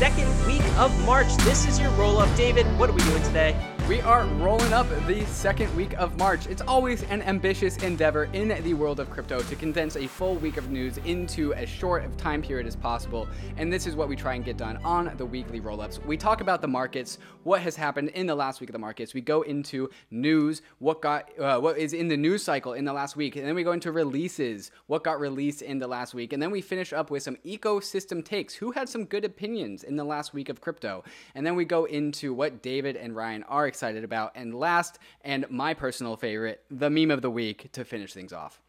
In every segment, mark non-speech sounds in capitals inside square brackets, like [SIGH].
second week of March. This is your roll up. David, what are we doing today? We are rolling up the second week of March. It's always an ambitious endeavor in the world of crypto to condense a full week of news into as short of time period as possible. And this is what we try and get done on the weekly roll-ups. We talk about the markets, what has happened in the last week of the markets. We go into news, what got uh, what is in the news cycle in the last week, and then we go into releases, what got released in the last week, and then we finish up with some ecosystem takes. Who had some good opinions in the last week of crypto? And then we go into what David and Ryan are excited about. And last, and my personal favorite, the meme of the week to finish things off.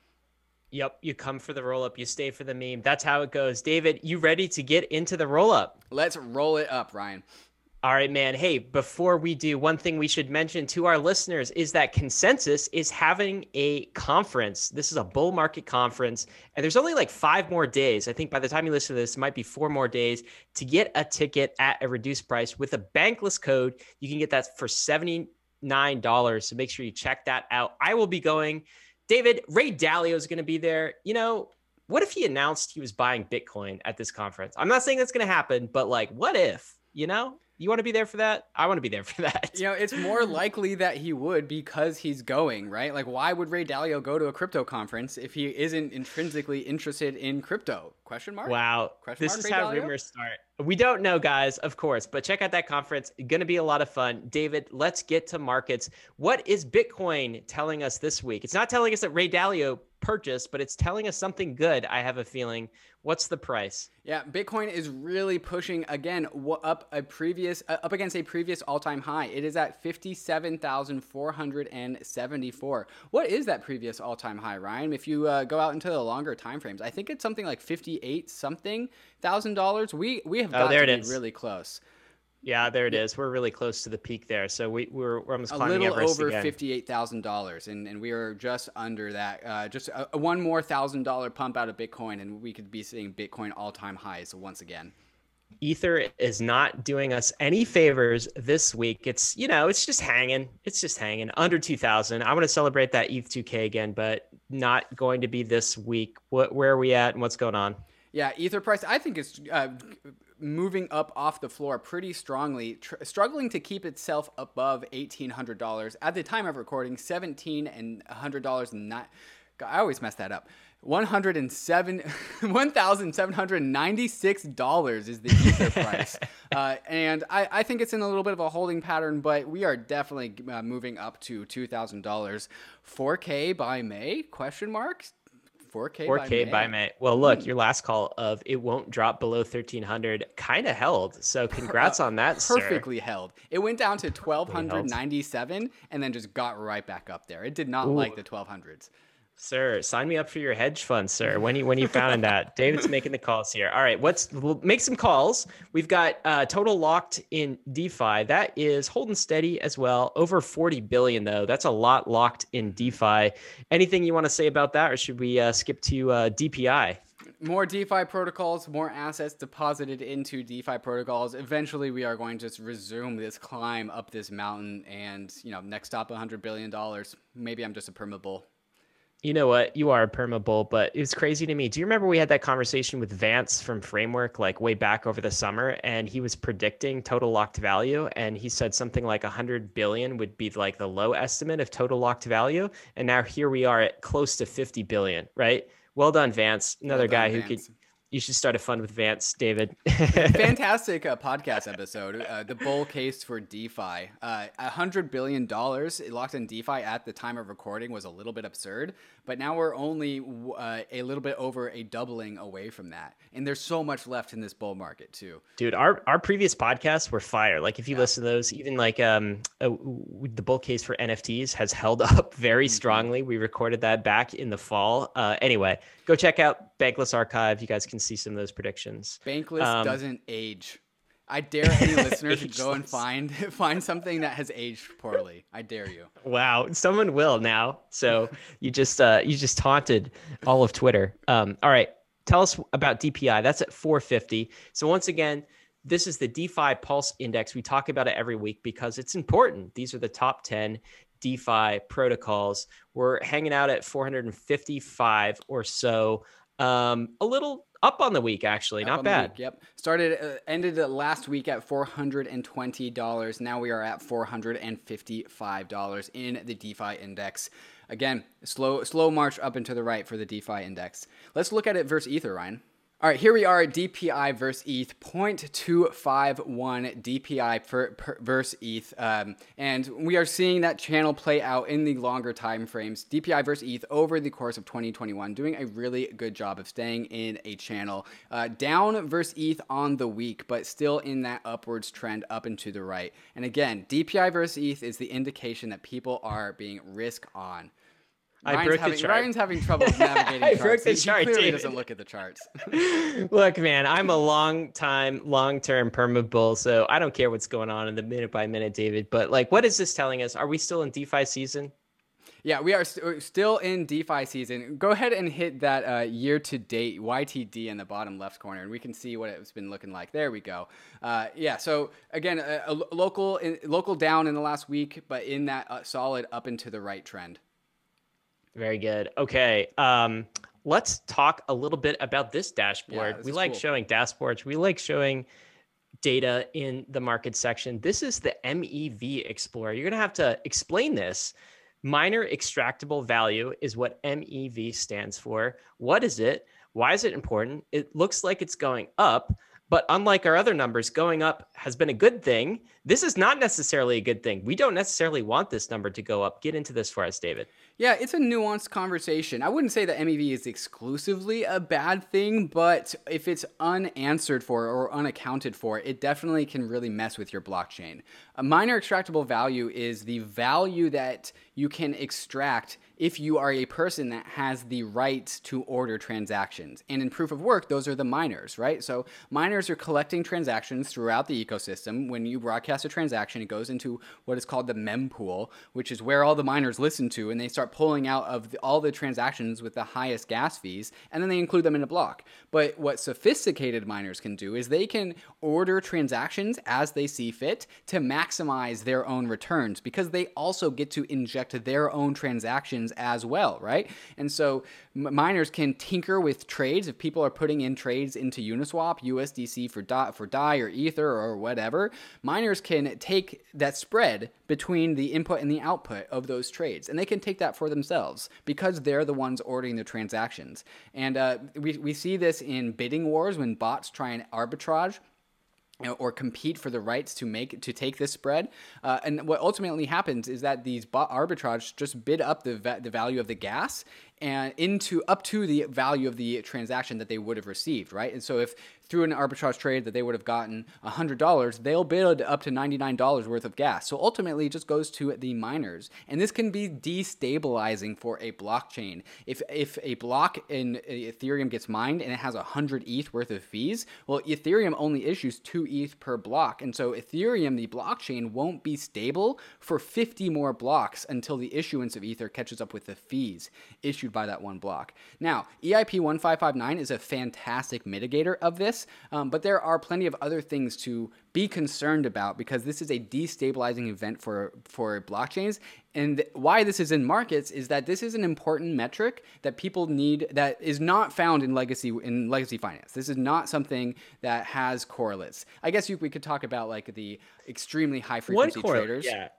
Yep, you come for the roll up, you stay for the meme. That's how it goes. David, you ready to get into the roll up? Let's roll it up, Ryan. All right, man. Hey, before we do, one thing we should mention to our listeners is that Consensus is having a conference. This is a bull market conference, and there's only like five more days. I think by the time you listen to this, it might be four more days to get a ticket at a reduced price with a bankless code. You can get that for $79. So make sure you check that out. I will be going. David, Ray Dalio is going to be there. You know, what if he announced he was buying Bitcoin at this conference? I'm not saying that's going to happen, but like, what if, you know? You want to be there for that? I want to be there for [LAUGHS] that. You know, it's more likely that he would because he's going, right? Like, why would Ray Dalio go to a crypto conference if he isn't intrinsically interested in crypto? Question mark? Wow. Question this mark, is Ray how Dalio? rumors start. We don't know, guys, of course, but check out that conference. Going to be a lot of fun. David, let's get to markets. What is Bitcoin telling us this week? It's not telling us that Ray Dalio purchase, but it's telling us something good. I have a feeling. What's the price? Yeah, Bitcoin is really pushing again up a previous uh, up against a previous all-time high. It is at 57,474. What is that previous all-time high, Ryan? If you uh, go out into the longer time frames, I think it's something like 58 something thousand dollars. We we have got oh, there to be really close. Yeah, there it is. We're really close to the peak there. So we, we're, we're almost climbing a little Everest over again. fifty-eight thousand dollars, and and we are just under that. Uh, just a, a one more thousand dollar pump out of Bitcoin, and we could be seeing Bitcoin all-time highs once again. Ether is not doing us any favors this week. It's you know it's just hanging. It's just hanging under two thousand. I want to celebrate that ETH two K again, but not going to be this week. What where are we at and what's going on? Yeah, Ether price I think is uh, moving up off the floor pretty strongly, tr- struggling to keep itself above $1,800 at the time of recording. Seventeen and hundred dollars and not. I always mess that up. One hundred and seven, [LAUGHS] one thousand seven hundred ninety-six dollars is the ether [LAUGHS] price, uh, and I, I, think it's in a little bit of a holding pattern. But we are definitely uh, moving up to two thousand dollars. 4K by May? Question mark. 4K, 4K by May. by May. Well, look, your last call of it won't drop below 1300 kind of held. So [LAUGHS] congrats on that, Perfectly sir. held. It went down to 1297 and then just got right back up there. It did not Ooh. like the 1200s. Sir, sign me up for your hedge fund, sir. When you when you found [LAUGHS] that, David's making the calls here. All right, let's we'll make some calls. We've got uh, total locked in DeFi. That is holding steady as well. Over forty billion though. That's a lot locked in DeFi. Anything you want to say about that, or should we uh, skip to uh, DPI? more DeFi protocols, more assets deposited into DeFi protocols. Eventually, we are going to just resume this climb up this mountain, and you know, next stop, hundred billion dollars. Maybe I'm just a perma you know what? You are a perma bull, but it was crazy to me. Do you remember we had that conversation with Vance from Framework like way back over the summer and he was predicting total locked value and he said something like 100 billion would be like the low estimate of total locked value and now here we are at close to 50 billion, right? Well done Vance. Another well done, guy who Vance. could you should start a fund with Vance, David. [LAUGHS] Fantastic uh, podcast episode. Uh, the bull case for DeFi. Uh, a hundred billion dollars locked in DeFi at the time of recording was a little bit absurd, but now we're only uh, a little bit over a doubling away from that, and there's so much left in this bull market too. Dude, our our previous podcasts were fire. Like if you yeah. listen to those, even like um uh, the bull case for NFTs has held [LAUGHS] up very mm-hmm. strongly. We recorded that back in the fall. Uh, anyway, go check out Bankless Archive. You guys can see some of those predictions. Bankless um, doesn't age. I dare any [LAUGHS] listeners to go and find [LAUGHS] find something that has aged poorly. I dare you. Wow, someone will now. So you just uh, you just taunted all of Twitter. Um, all right, tell us about DPI. That's at 450. So once again, this is the DeFi Pulse Index. We talk about it every week because it's important. These are the top 10 DeFi protocols. We're hanging out at 455 or so. Um, a little up on the week actually, Up not bad. week, yep. Started uh, ended last week at four hundred and twenty dollars. Now we are at four hundred and fifty five dollars in the DeFi index. Again, slow slow march up and to the right for the DeFi index. Let's look at it versus Ether, Ryan. All right, here we are DPI versus ETH, 0.251 DPI per, per versus ETH. Um, and we are seeing that channel play out in the longer time frames. DPI versus ETH over the course of 2021, doing a really good job of staying in a channel. Uh, down versus ETH on the week, but still in that upwards trend up and to the right. And again, DPI versus ETH is the indication that people are being risk on. I Ryan's broke the having, chart. Ryan's having trouble [LAUGHS] navigating I charts. broke the He- he chart, clearly David. doesn't look at the charts. [LAUGHS] Look, man, I'm a long time, long term perma bull, so I don't care what's going on in the minute by minute, David. But like, what is this telling us? Are we still in DeFi season? Yeah, we are st- still in DeFi season. Go ahead and hit that uh, year to date YTD in the bottom left corner, and we can see what it's been looking like. There we go. Uh, yeah, so again, a, a local in, local down in the last week, but in that uh, solid up and to the right trend. Very good. Okay. Um, let's talk a little bit about this Yeah, dashboard. this we like cool. showing dashboards. We like showing data in the market section. This is the MEV Explorer. You're going to have to explain this. Miner extractable value is what MEV stands for. What is it? Why is it important? It looks like it's going up, but unlike our other numbers, going up has been a good thing. This is not necessarily a good thing. We don't necessarily want this number to go up. Get into this for us, David. Yeah, it's a nuanced conversation. I wouldn't say that MEV is exclusively a bad thing, but if it's unanswered for or unaccounted for, it definitely can really mess with your blockchain. A miner extractable value is the value that you can extract if you are a person that has the right to order transactions. And in proof of work, those are the miners, right? So miners are collecting transactions throughout the ecosystem. When you broadcast a transaction, it goes into what is called the mempool, which is where all the miners listen to, and they start pulling out of the, all the transactions with the highest gas fees, and then they include them in a block. But what sophisticated miners can do is they can order transactions as they see fit to maximize their own returns because they also get to inject their own transactions as well, right? And so miners can tinker with trades if people are putting in trades into Uniswap, USDC for DAI, for DAI or Ether or whatever. Miners can take that spread between the input and the output of those trades, and they can take that for themselves because they're the ones ordering the transactions. And uh, we we see this in bidding wars when bots try and arbitrage or compete for the rights to make to take this spread. Uh, and what ultimately happens is that these arbitrage just bid up the va- the value of the gas and into up to the value of the transaction that they would have received, right? And so if through an arbitrage trade that they would have gotten $100, they'll bid up to $99 worth of gas. So ultimately, it just goes to the miners. And this can be destabilizing for a blockchain. If, if a block in Ethereum gets mined and it has 100 ETH worth of fees, well, Ethereum only issues 2 ETH per block. And so Ethereum, the blockchain, won't be stable for 50 more blocks until the issuance of Ether catches up with the fees issued by that one block. Now, EIP 1559 is a fantastic mitigator of this, um, but there are plenty of other things to be concerned about because this is a destabilizing event for, for blockchains. And why this is in markets is that this is an important metric that people need that is not found in legacy in legacy finance. This is not something that has correlates. I guess you, we could talk about like the extremely high frequency traders. Yeah.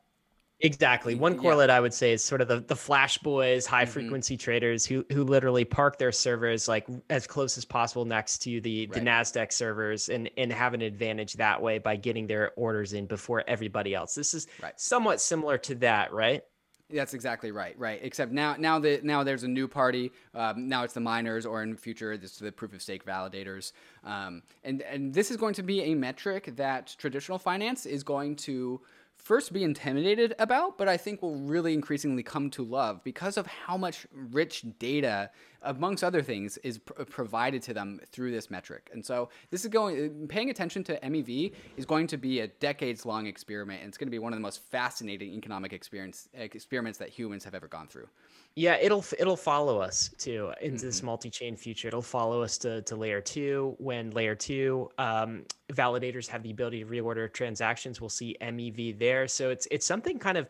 Exactly. One Yeah. Mm-hmm. correlate I would say is sort of the, the flash boys, high frequency traders who who literally park their servers like as close as possible next to the, the NASDAQ servers and, and have an advantage that way by getting their orders in before everybody else. This is Right. somewhat similar to that, right? That's exactly right. Right. Except now, now that now there's a new party. Um, now it's the miners, or in future, this the proof of stake validators. Um, and and this is going to be a metric that traditional finance is going to first be intimidated about, but I think will really increasingly come to love because of how much rich data, amongst other things, is pr- provided to them through this metric. And so this is going, paying attention to MEV is going to be a decades long experiment, and it's going to be one of the most fascinating economic experience experiments that humans have ever gone through. Yeah, it'll it'll follow us too into Mm-hmm. this multi-chain future. It'll follow us to, to layer two. When layer two um, validators have the ability to reorder transactions, we'll see MEV there. So it's it's something kind of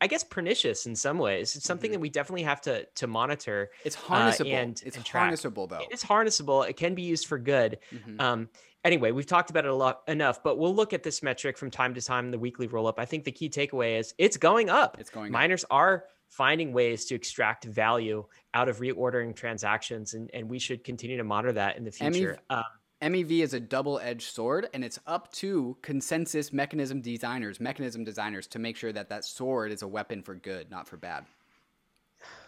I guess pernicious in some ways. It's something Mhm. that we definitely have to to monitor. It's harnessable. and- it's and track. harnessable though. It's harnessable. It can be used for good. Mhm. Um, anyway, we've talked about it a lot enough, but we'll look at this metric from time to time in the weekly roll up. I think the key takeaway is it's going up. It's going up. Miners are finding ways to extract value out of reordering transactions, and, and we should continue to monitor that in the future. Um, MEV is a double-edged sword, and it's up to consensus mechanism designers, mechanism designers, to make sure that that sword is a weapon for good, not for bad.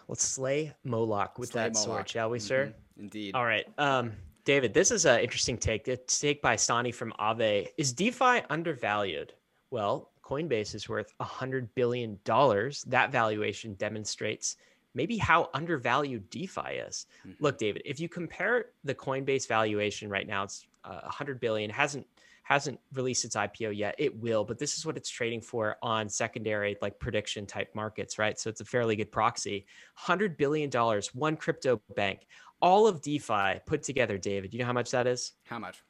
let's slay Moloch with Slay that Moloch. sword, shall we, sir? Mhm. Indeed. All right. Um, David, this is an interesting take. The take by Stani from Aave. Is DeFi undervalued? Well, Coinbase is worth $100 billion. That valuation demonstrates maybe how undervalued DeFi is. Mhm. Look, David, if you compare the Coinbase valuation right now, it's uh, 100 billion. hasn't hasn't released its IPO yet. It will, but this is what it's trading for on secondary like prediction type markets, right? So it's a fairly good proxy. 100 billion dollars, one crypto bank. All of DeFi put together, David. You know how much that is? How much?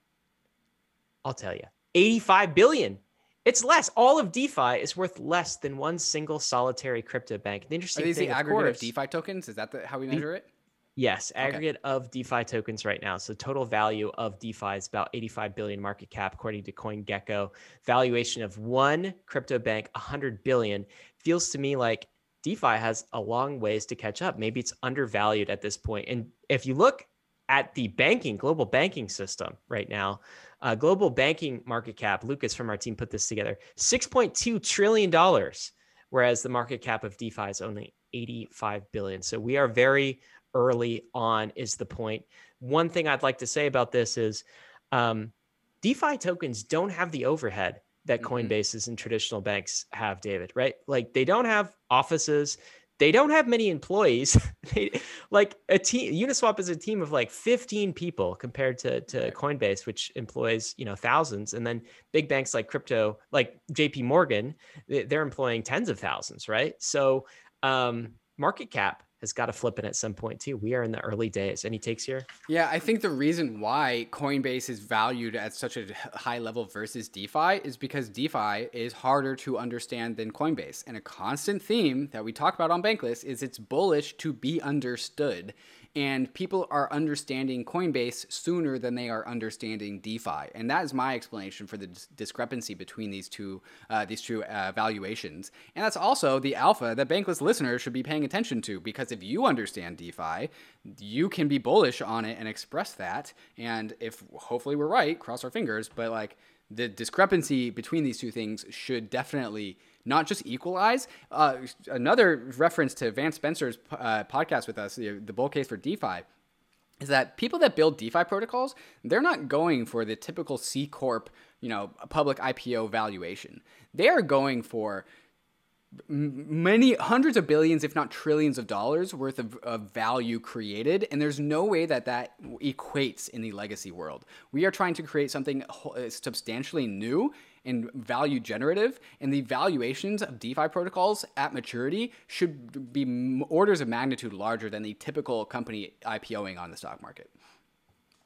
I'll tell you. 85 billion. It's less. All of DeFi is worth less than one single solitary crypto bank. The Are interesting these thing, the of aggregate course, of DeFi tokens? Is that the, how we measure it? Yes, aggregate of DeFi tokens right now. So total value of DeFi is about 85 billion market cap according to CoinGecko. Valuation of one crypto bank 100 billion feels to me like DeFi has a long ways to catch up. Maybe it's undervalued at this point. And if you look at the banking global banking system right now, uh, global banking market cap, Lucas from our team put this together, 6.2 trillion dollars, whereas the market cap of DeFi is only 85 billion. So we are very early on is the point. One thing I'd like to say about this is um, DeFi tokens don't have the overhead that Mhm. Coinbases and traditional banks have, David, right? Like they don't have offices, they don't have many employees. [LAUGHS] they, like a team, Uniswap is a team of like 15 people compared to, to. Coinbase, which employs, you know, thousands. And then big banks like crypto, like JP Morgan, they- they're employing tens of thousands, right? So um, market cap has got to flip in at some point too. We are in the early days. Any takes here? Yeah, I think the reason why Coinbase is valued at such a high level versus DeFi is because DeFi is harder to understand than Coinbase. And a constant theme that we talk about on Bankless is it's bullish to be understood. And people are understanding Coinbase sooner than they are understanding DeFi, and that is my explanation for the dis- discrepancy between these two uh, these two uh, valuations. And that's also the alpha that Bankless listeners should be paying attention to, because if you understand DeFi, you can be bullish on it and express that. And if hopefully we're right, cross our fingers, but like the discrepancy between these two things should definitely not just equalize. Uh, another reference to Vance Spencer's uh, podcast with us, the, the bull case for DeFi, is that people that build DeFi protocols, they're not going for the typical C corp, you know, public IPO valuation. They are going for many hundreds of billions, if not trillions of dollars worth of, of value created. And there's no way that that equates in the legacy world. We are trying to create something uh, substantially new and value generative. And the valuations of DeFi protocols at maturity should be orders of magnitude larger than the typical company IPOing on the stock market.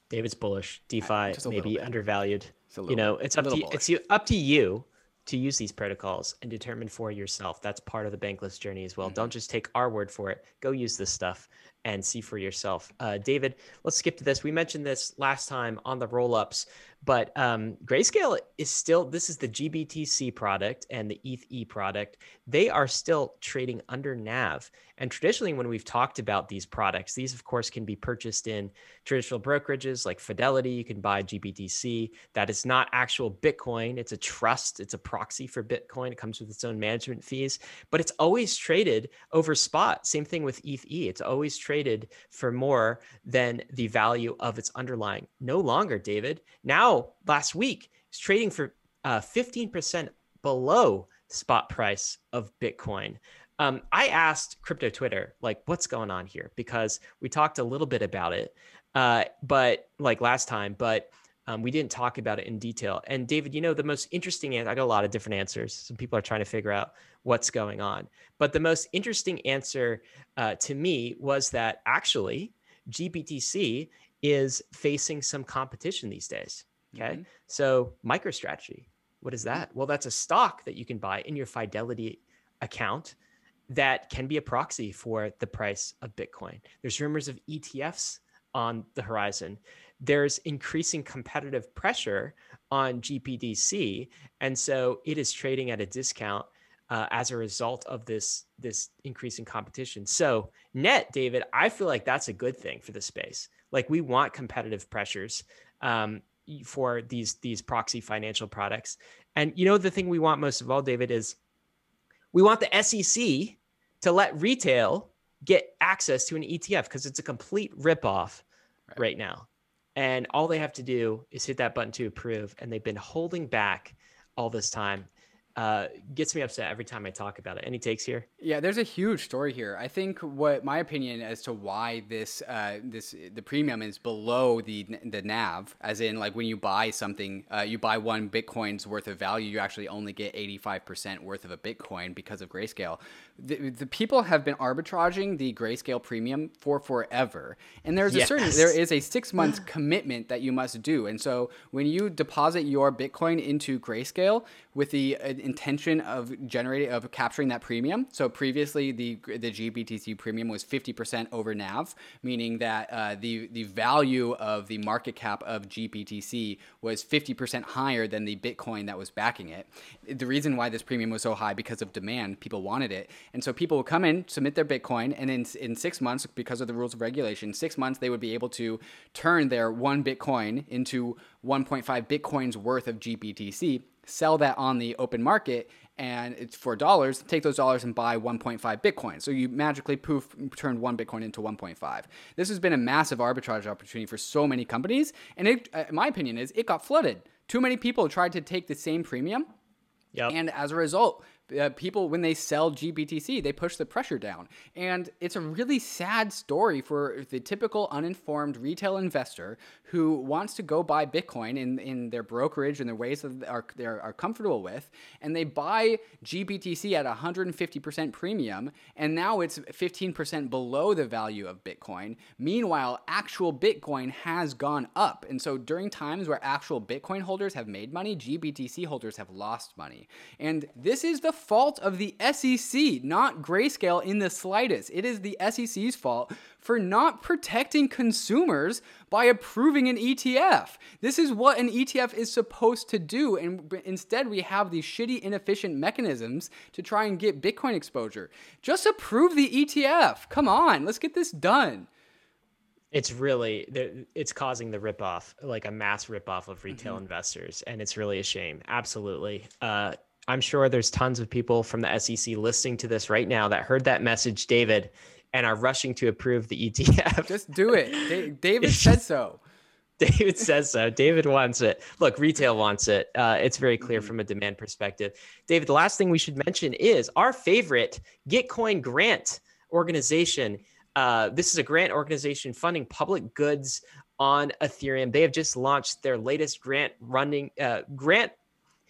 David's bullish. DeFi just a may be bit. undervalued. It's You know, bit. it's up to it's you, up to you to use these protocols and determine for yourself. That's part of the bankless journey as well. Mm-hmm. Don't just take our word for it. Go use this stuff and see for yourself. Uh, David, let's skip to this. We mentioned this last time on the roll ups, but um, Grayscale is still, this is the GBTC product and the ETH product. They are still trading under NAV. And traditionally, when we've talked about these products, these, of course, can be purchased in traditional brokerages like Fidelity. You can buy GBTC. That is not actual Bitcoin. It's a trust, it's a proxy for Bitcoin. It comes with its own management fees, but it's always traded over spot. Same thing with ETH. It's always traded for more than the value of its underlying. No longer, David. Now, last week, it's trading for uh, 15% below spot price of Bitcoin. Um, I asked crypto Twitter, like, what's going on here? Because we talked a little bit about it, uh, but like last time, but um, we didn't talk about it in detail. And David, you know, the most interesting, an- I got a lot of different answers. Some people are trying to figure out what's going on. But the most interesting answer uh, to me was that actually GBTC is facing some competition these days. Okay. Mhm. So, MicroStrategy, what is that? Well, that's a stock that you can buy in your Fidelity account. that can be a proxy for the price of Bitcoin. There's rumors of ETFs on the horizon. There's increasing competitive pressure on GBTC, and so it is trading at a discount uh, as a result of this this increasing competition. So net, David, I feel like that's a good thing for the space. Like we want competitive pressures um, for these these proxy financial products, and you know the thing we want most of all, David, is we want the SEC to let retail get access to an ETF because it's a complete ripoff right. right now. And all they have to do is hit that button to approve, and they've been holding back all this time uh, gets me upset every time I talk about it. Any takes here? Yeah, there's a huge story here. I think what my opinion as to why this uh, this the premium is below the the NAV, as in like when you buy something, uh, you buy one Bitcoin's worth of value, you actually only get 85% worth of a Bitcoin because of grayscale. The, the people have been arbitraging the grayscale premium for forever, and there's yes. a certain there is a six month [SIGHS] commitment that you must do, and so when you deposit your Bitcoin into grayscale with the uh, intention of generating of capturing that premium. So previously, the the GBTC premium was 50% over NAV, meaning that uh, the the value of the market cap of GBTC was 50% higher than the Bitcoin that was backing it. The reason why this premium was so high because of demand, people wanted it, and so people would come in, submit their Bitcoin, and in in six months, because of the rules of regulation, six months they would be able to turn their one Bitcoin into 1.5 Bitcoins worth of GBTC sell that on the open market and it's for dollars take those dollars and buy 1.5 bitcoin. So you magically poof turn one bitcoin into 1.5 this has been a massive arbitrage opportunity for so many companies and it, uh, my opinion is it got flooded. Too many people tried to take the same premium Yep. And as a result, uh, people when they sell GBTC, they push the pressure down, and it's a really sad story for the typical uninformed retail investor who wants to go buy Bitcoin in, in their brokerage and their ways that are they are comfortable with, and they buy GBTC at 150% premium, and now it's 15% below the value of Bitcoin. Meanwhile, actual Bitcoin has gone up, and so during times where actual Bitcoin holders have made money, GBTC holders have lost money, and this is the fault of the SEC, not Grayscale in the slightest. It is the SEC's fault for not protecting consumers by approving an ETF. This is what an ETF is supposed to do, and instead we have these shitty, inefficient mechanisms to try and get Bitcoin exposure. Just approve the ETF. Come on, let's get this done it's really it's causing the ripoff like a mass ripoff of retail mm-hmm. investors and it's really a shame absolutely uh, I'm sure there's tons of people from the SEC listening to this right now that heard that message, David, and are rushing to approve the ETF. Just do it. [LAUGHS] David said so. [LAUGHS] David says so. David wants it. Look, retail wants it. Uh, it's very clear mm-hmm. from a demand perspective. David, the last thing we should mention is our favorite Gitcoin grant organization. Uh, this is a grant organization funding public goods on Ethereum. They have just launched their latest grant running uh, grant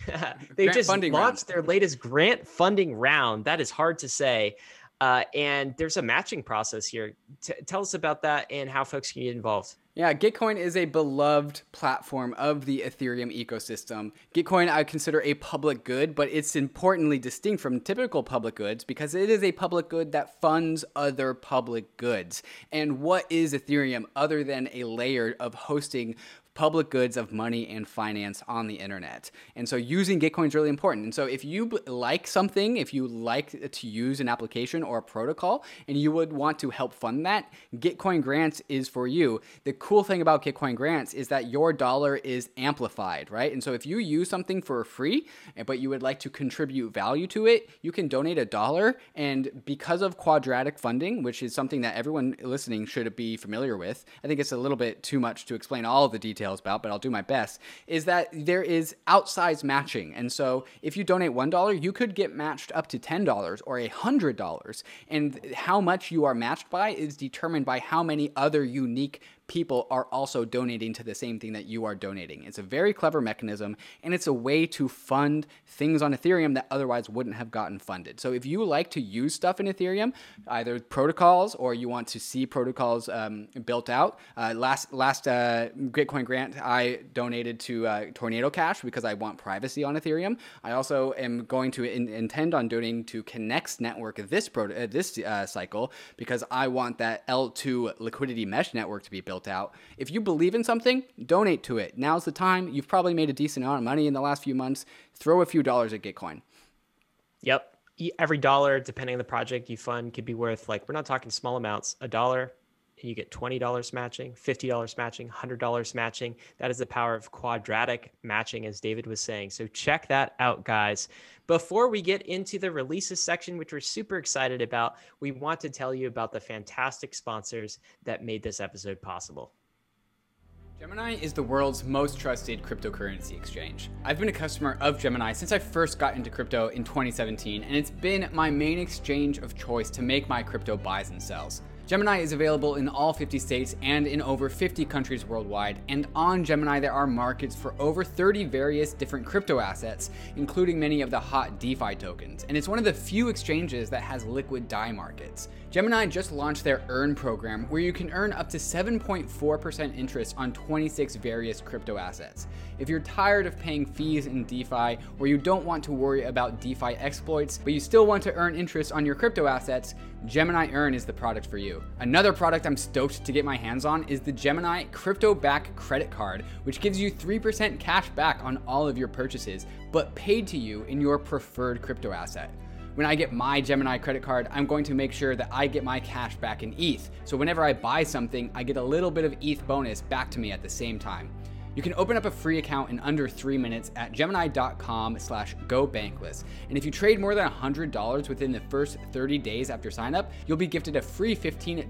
[LAUGHS] they just launched round. their latest grant funding round. That is hard to say. Uh, and there's a matching process here. T- tell us about that and how folks can get involved. Yeah, Gitcoin is a beloved platform of the Ethereum ecosystem. Gitcoin I consider a public good, but it's importantly distinct from typical public goods because it is a public good that funds other public goods. And what is Ethereum other than a layer of hosting public goods of money and finance on the internet. And so using Gitcoin is really important. And so if you like something, if you like to use an application or a protocol and you would want to help fund that, Gitcoin Grants is for you. The cool thing about Gitcoin Grants is that your dollar is amplified, right? And so if you use something for free, eh, but you would like to contribute value to it, you can donate a dollar. And because of quadratic funding, which is something that everyone listening should be familiar with, I think it's a little bit too much to explain all the details details about, but I'll do my best, is that there is outsized matching. And so if you donate $1, you could get matched up to $10 or $100. And how much you are matched by is determined by how many other unique people are also donating to the same thing that you are donating. It's a very clever mechanism and it's a way to fund things on Ethereum that otherwise wouldn't have gotten funded. So if you like to use stuff in Ethereum, either protocols or you want to see protocols um, built out, uh, last last uh, Gitcoin grant I donated to uh, Tornado Cash because I want privacy on Ethereum. I also am going to in- intend on donating to Connext Network this pro- uh, this uh, cycle because I want that L2 liquidity mesh network to be built built out. If you believe in something, donate to it. Now's the time. You've probably made a decent amount of money in the last few months. Throw a few dollars at Gitcoin. Yep. Every dollar, depending on the project you fund, could be worth like, we're not talking small amounts, a dollar, and you get $20 matching, $50 matching, $100 matching. That is the power of quadratic matching, as David was saying. So check that out, guys. Before we get into the releases section, which we're super excited about, we want to tell you about the fantastic sponsors that made this episode possible. Gemini is the world's most trusted cryptocurrency exchange. I've been a customer of Gemini since I first got into crypto in 2017, and it's been my main exchange of choice to make my crypto buys and sells. Gemini is available in all 50 states and in over 50 countries worldwide. And on Gemini, there are markets for over 30 various different crypto assets, including many of the hot DeFi tokens. And it's one of the few exchanges that has liquid DAI markets. Gemini just launched their Earn program, where you can earn up to 7.4% interest on 26 various crypto assets. If you're tired of paying fees in DeFi, or you don't want to worry about DeFi exploits, but you still want to earn interest on your crypto assets, Gemini Earn is the product for you. Another product I'm stoked to get my hands on is the Gemini Crypto Back Credit Card, which gives you 3% cash back on all of your purchases, but paid to you in your preferred crypto asset. When I get my Gemini credit card, I'm going to make sure that I get my cash back in ETH. So whenever I buy something, I get a little bit of ETH bonus back to me at the same time. You can open up a free account in under three minutes at gemini.com slash go gobankless. And if you trade more than $100 within the first 30 days after signup, you'll be gifted a free $15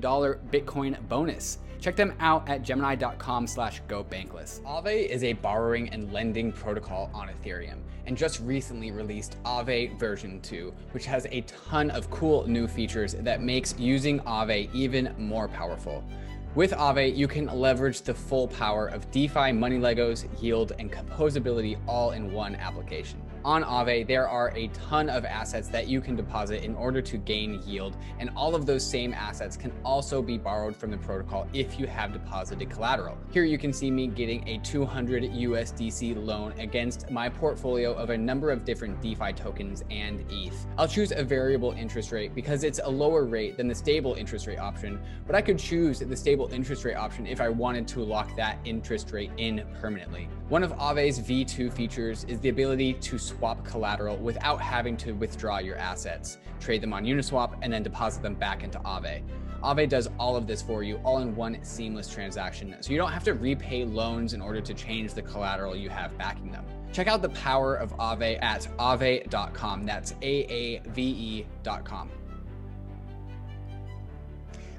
Bitcoin bonus. Check them out at gemini.com slash go gobankless. Aave is a borrowing and lending protocol on Ethereum and just recently released Aave version 2, which has a ton of cool new features that makes using Aave even more powerful. With Aave, you can leverage the full power of DeFi, money Legos, yield, and composability all in one application. On Aave, there are a ton of assets that you can deposit in order to gain yield, and all of those same assets can also be borrowed from the protocol if you have deposited collateral. Here you can see me getting a 200 USDC loan against my portfolio of a number of different DeFi tokens and ETH. I'll choose a variable interest rate because it's a lower rate than the stable interest rate option, but I could choose the stable interest rate option if I wanted to lock that interest rate in permanently. One of Aave's V2 features is the ability to swap collateral without having to withdraw your assets, trade them on Uniswap, and then deposit them back into Aave. Aave does all of this for you all in one seamless transaction, so you don't have to repay loans in order to change the collateral you have backing them. Check out the power of Aave at aave.com. That's A A V E.com.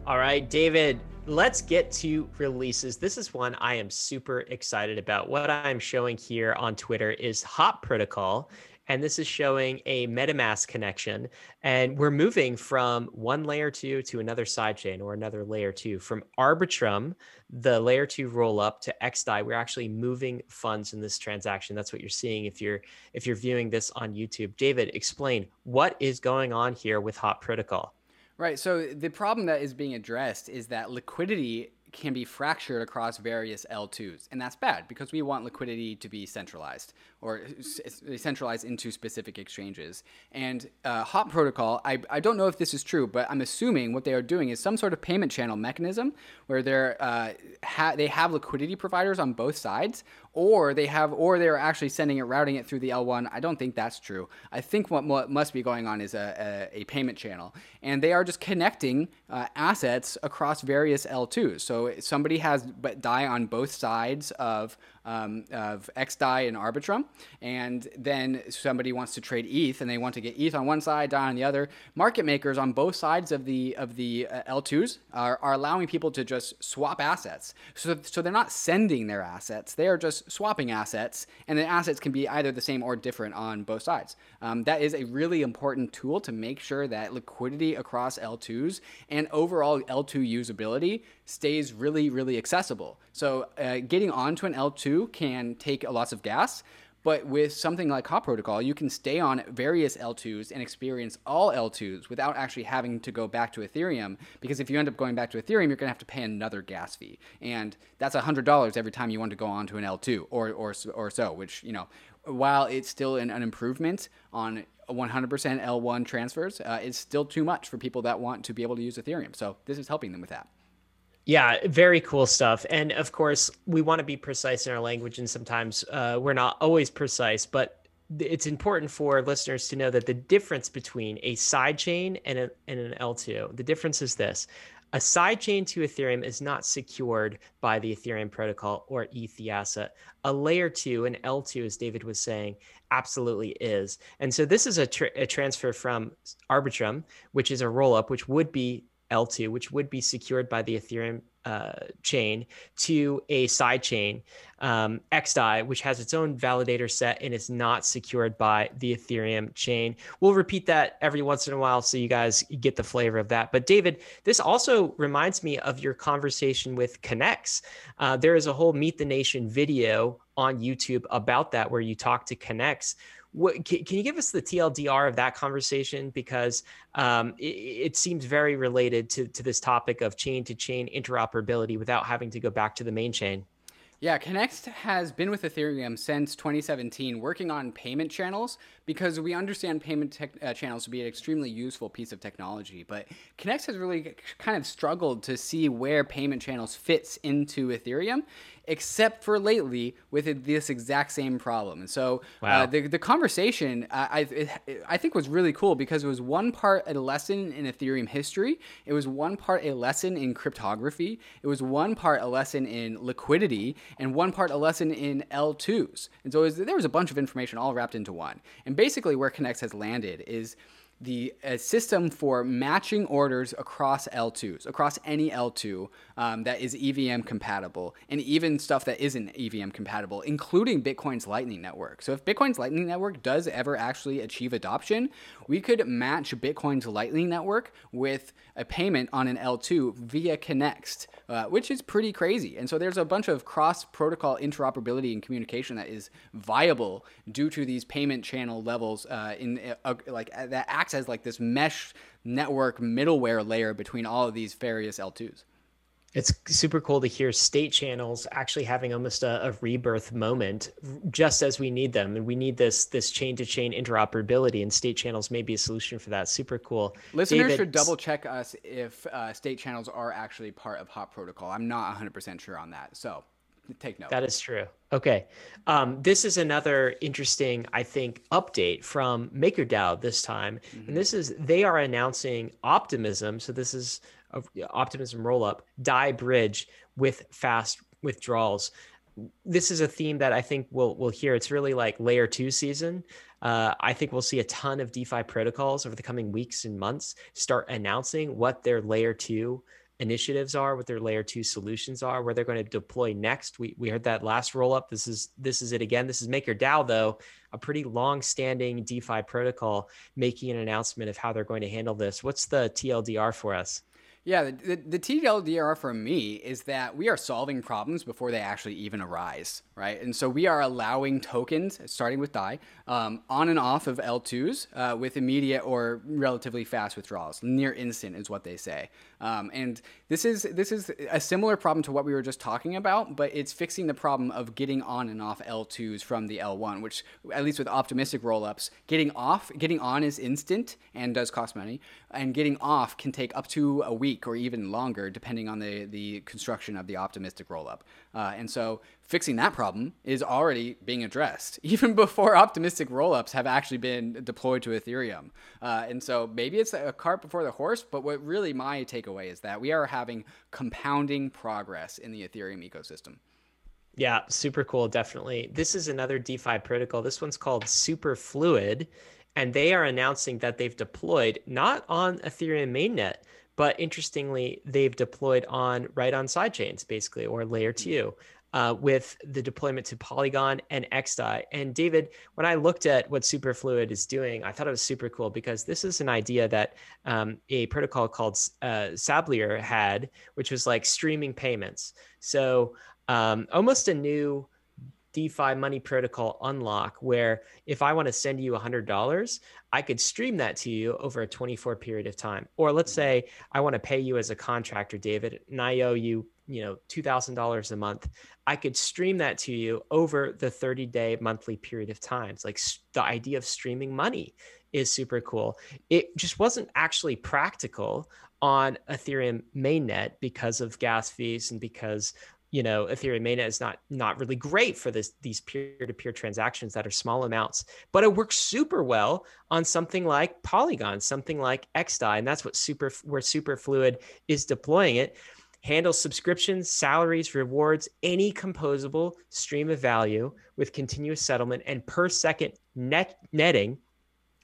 All right, David, let's get to releases. This is one I am super excited about. What I'm showing here on Twitter is Hop Protocol, and this is showing a MetaMask connection. And we're moving from one layer two to another sidechain or another layer two. From Arbitrum, the layer two roll up to XDAI, we're actually moving funds in this transaction. That's what you're seeing if you're if you're viewing this on YouTube. David, explain what is going on here with Hop Protocol. Right. So the problem that is being addressed is that liquidity can be fractured across various L2s. And that's bad because we want liquidity to be centralized or centralized into specific exchanges. And uh, Hop Protocol, I, I don't know if this is true, but I'm assuming what they are doing is some sort of payment channel mechanism where they're, uh, ha- they have liquidity providers on both sides, or they have, or they're actually sending it, routing it through the L1. I don't think that's true. I think what, must be going on is a, a, a payment channel, and they are just connecting uh, assets across various L2s. So somebody has but DAI on both sides of um, of XDAI and Arbitrum, and then somebody wants to trade ETH and they want to get ETH on one side, DAI on the other. Market makers on both sides of the of the uh, L2s are, are allowing people to just swap assets. So so they're not sending their assets; they are just swapping assets, and the assets can be either the same or different on both sides. Um, that is a really important tool to make sure that liquidity across L2s and overall L2 usability stays really, really accessible. So uh, getting onto an L2 can take lots of gas. But with something like Hop Protocol, you can stay on various L2s and experience all L2s without actually having to go back to Ethereum. Because if you end up going back to Ethereum, you're going to have to pay another gas fee. And that's $100 every time you want to go on to an L2 or, or, or so, which, you know, while it's still an, an improvement on 100% L1 transfers, uh, still too much for people that want to be able to use Ethereum. So this is helping them with that. Yeah, very cool stuff. And of course, we want to be precise in our language, and sometimes uh, we're not always precise, but it's important for listeners to know that the difference between a sidechain and, and an L2, the difference is this. A sidechain to Ethereum is not secured by the Ethereum protocol or ETH asset. A layer two, an L2, as David was saying, absolutely is. And so this is a, a transfer from Arbitrum, which is a roll up, which would be L2, which would be secured by the Ethereum uh, chain, to a side chain, um, XDAI, which has its own validator set and is not secured by the Ethereum chain. We'll repeat that every once in a while so you guys get the flavor of that. But David, this also reminds me of your conversation with Connext. Uh, there is a whole Meet the Nation video on YouTube about that where you talk to Connext what, can, can, you give us the TLDR of that conversation because um, it, it, seems very related to to this topic of chain to chain interoperability without having to go back to the main chain. Yeah, Connext has been with Ethereum since 2017, working on payment channels because we understand payment uh, channels to be an extremely useful piece of technology. But Connext has really kind of struggled to see where payment channels fits into Ethereum, except for lately with this exact same problem. And so uh, wow. uh, the, the conversation I, I, I think was really cool because it was one part a lesson in Ethereum history, it was one part a lesson in cryptography, it was one part a lesson in liquidity, and one part a lesson in L2s. And so was, there was a bunch of information all wrapped into one. And basically, where Connext has landed is the uh, system for matching orders across L2s, across any L2 um, that is EVM compatible, and even stuff that isn't EVM compatible, including Bitcoin's Lightning Network. So, if Bitcoin's Lightning Network does ever actually achieve adoption, we could match Bitcoin's Lightning Network with a payment on an L2 via Connext, uh, which is pretty crazy. And so, there's a bunch of cross protocol interoperability and communication that is viable due to these payment channel levels uh, in uh, like that acts as like this mesh network middleware layer between all of these various L2s. It's super cool to hear state channels actually having almost a, a, rebirth moment, just as we need them, and we need this this chain to chain interoperability, and state channels may be a solution for that. Super cool. Listeners David, should double check us if uh, state channels are actually part of Hop Protocol. I'm not 100 percent sure on that, so take note. That is true. Okay. Um, this is another interesting, I think, update from MakerDAO this time. Mm-hmm. And this is they are announcing Optimism. So this is a, Optimism rollup, DAI Bridge with fast withdrawals. This is a theme that I think we'll we'll hear. It's really like layer two season. Uh, I think we'll see a ton of DeFi protocols over the coming weeks and months start announcing what their layer two initiatives are, what their layer two solutions are, where they're going to deploy next. We, we heard that last roll up. This is this is it again. This is MakerDAO though, a pretty long standing DeFi protocol making an announcement of how they're going to handle this. What's the TLDR for us? Yeah, the, the, the TLDR for me is that we are solving problems before they actually even arise, right? And so we are allowing tokens, starting with DAI, um, on and off of L2s uh, with immediate or relatively fast withdrawals. Near instant is what they say. Um, and this is this is a similar problem to what we were just talking about, but it's fixing the problem of getting on and off L2s from the L1, which at least with optimistic rollups, getting off, getting on is instant and does cost money, and getting off can take up to a week or even longer, depending on the the construction of the optimistic rollup. Uh, and so fixing that problem is already being addressed [LAUGHS] even before optimistic rollups have actually been deployed to Ethereum. Uh, and so maybe it's a cart before the horse, but what really my takeaway is that we are having compounding progress in the Ethereum ecosystem. Yeah, super cool. Definitely. This is another DeFi protocol. This one's called Superfluid, and they are announcing that they've deployed not on Ethereum mainnet, but interestingly, they've deployed on right on sidechains, basically, or layer two uh, with the deployment to Polygon and XDAI. And David, when I looked at what Superfluid is doing, I thought it was super cool because this is an idea that um, a protocol called uh, Sablier had, which was like streaming payments. So um, almost a new DeFi money protocol unlock where if I want to send you $100, I could stream that to you over a 24 period of time. Or let's mm-hmm. say I want to pay you as a contractor, David, and I owe you, you know, $2,000 a month. I could stream that to you over the 30 day monthly period of time. It's like the idea of streaming money is super cool. It just wasn't actually practical on Ethereum mainnet because of gas fees and because you know ethereum mainnet is not not really great for this these peer-to-peer transactions that are small amounts but it works super well on something like polygon something like xdai and that's what super where superfluid is deploying it handles subscriptions salaries rewards any composable stream of value with continuous settlement and per second net netting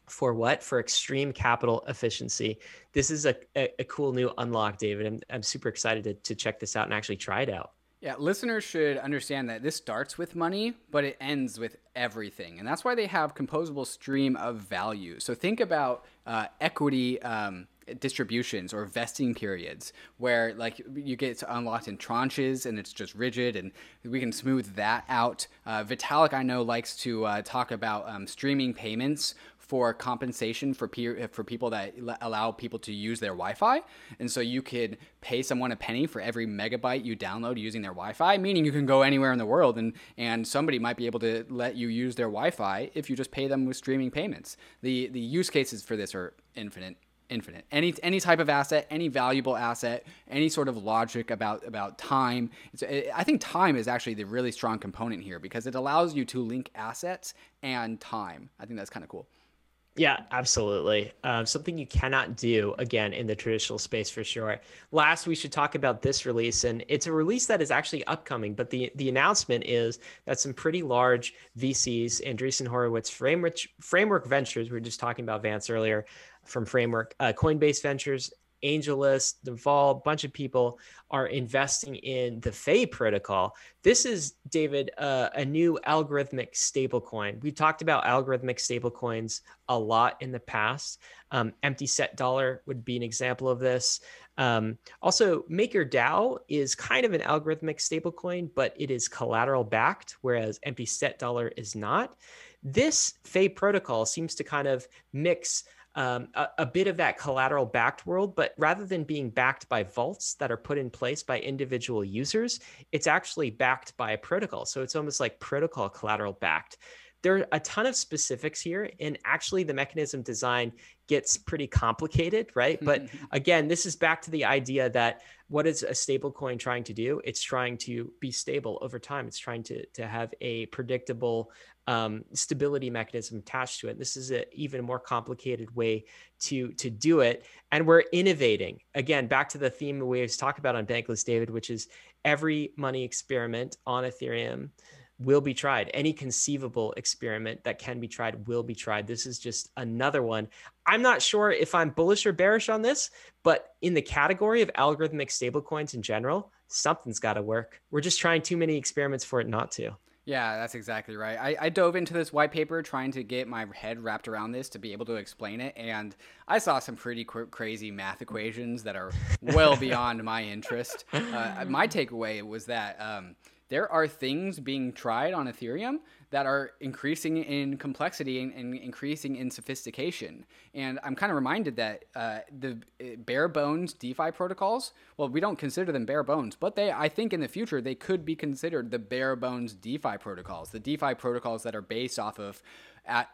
for what for extreme capital efficiency this is a, a, a cool new unlock david I'm, I'm super excited to, to check this out and actually try it out yeah, listeners should understand that this starts with money, but it ends with everything. And that's why they have composable stream of value. So think about uh, equity um, distributions or vesting periods where like you get unlocked in tranches and it's just rigid and we can smooth that out. Uh, Vitalik, I know, likes to uh, talk about um, streaming payments for compensation for for people that allow people to use their Wi-Fi, and so you could pay someone a penny for every megabyte you download using their Wi-Fi, meaning you can go anywhere in the world, and and somebody might be able to let you use their Wi-Fi if you just pay them with streaming payments. The the use cases for this are infinite infinite. Any any type of asset, any valuable asset, any sort of logic about about time. It, I think time is actually the really strong component here because it allows you to link assets and time. I think that's kind of cool. Yeah, absolutely. Um, something you cannot do again in the traditional space for sure. Last, we should talk about this release, and it's a release that is actually upcoming. But the the announcement is that some pretty large VCs, Andreessen Horowitz, Framework Framework Ventures, we were just talking about Vance earlier, from Framework, uh, Coinbase Ventures, AngelList, Duval, a bunch of people are investing in the Fei protocol. This is, David, uh, a new algorithmic stablecoin. We talked about algorithmic stablecoins a lot in the past. Um, empty set dollar would be an example of this. Um, also, MakerDAO is kind of an algorithmic stablecoin, but it is collateral backed, whereas empty set dollar is not. This Fei protocol seems to kind of mix um, a, a, bit of that collateral backed world, but rather than being backed by vaults that are put in place by individual users, it's actually backed by a protocol. So it's almost like protocol collateral backed. There are a ton of specifics here, and actually, the mechanism design gets pretty complicated, right? But again, this is back to the idea that what is a stable coin trying to do? It's trying to be stable over time. It's trying to to have a predictable um, stability mechanism attached to it. This is an even more complicated way to to do it, and we're innovating. Again, back to the theme we always talk about on Bankless, David, which is every money experiment on Ethereum will be tried. Any conceivable experiment that can be tried will be tried. This is just another one. I'm not sure if I'm bullish or bearish on this, but in the category of algorithmic stablecoins in general, something's got to work. We're just trying too many experiments for it not to. Yeah, that's exactly right. I, I dove into this white paper trying to get my head wrapped around this to be able to explain it, and I saw some pretty qu- crazy math equations that are well beyond my interest. Uh, my [LAUGHS] takeaway was that um, there are things being tried on Ethereum that are increasing in complexity and, and increasing in sophistication. And I'm kind of reminded that uh, the uh, bare bones DeFi protocols, well, we don't consider them bare bones, but they, I think in the future, they could be considered the bare bones DeFi protocols, the DeFi protocols that are based off of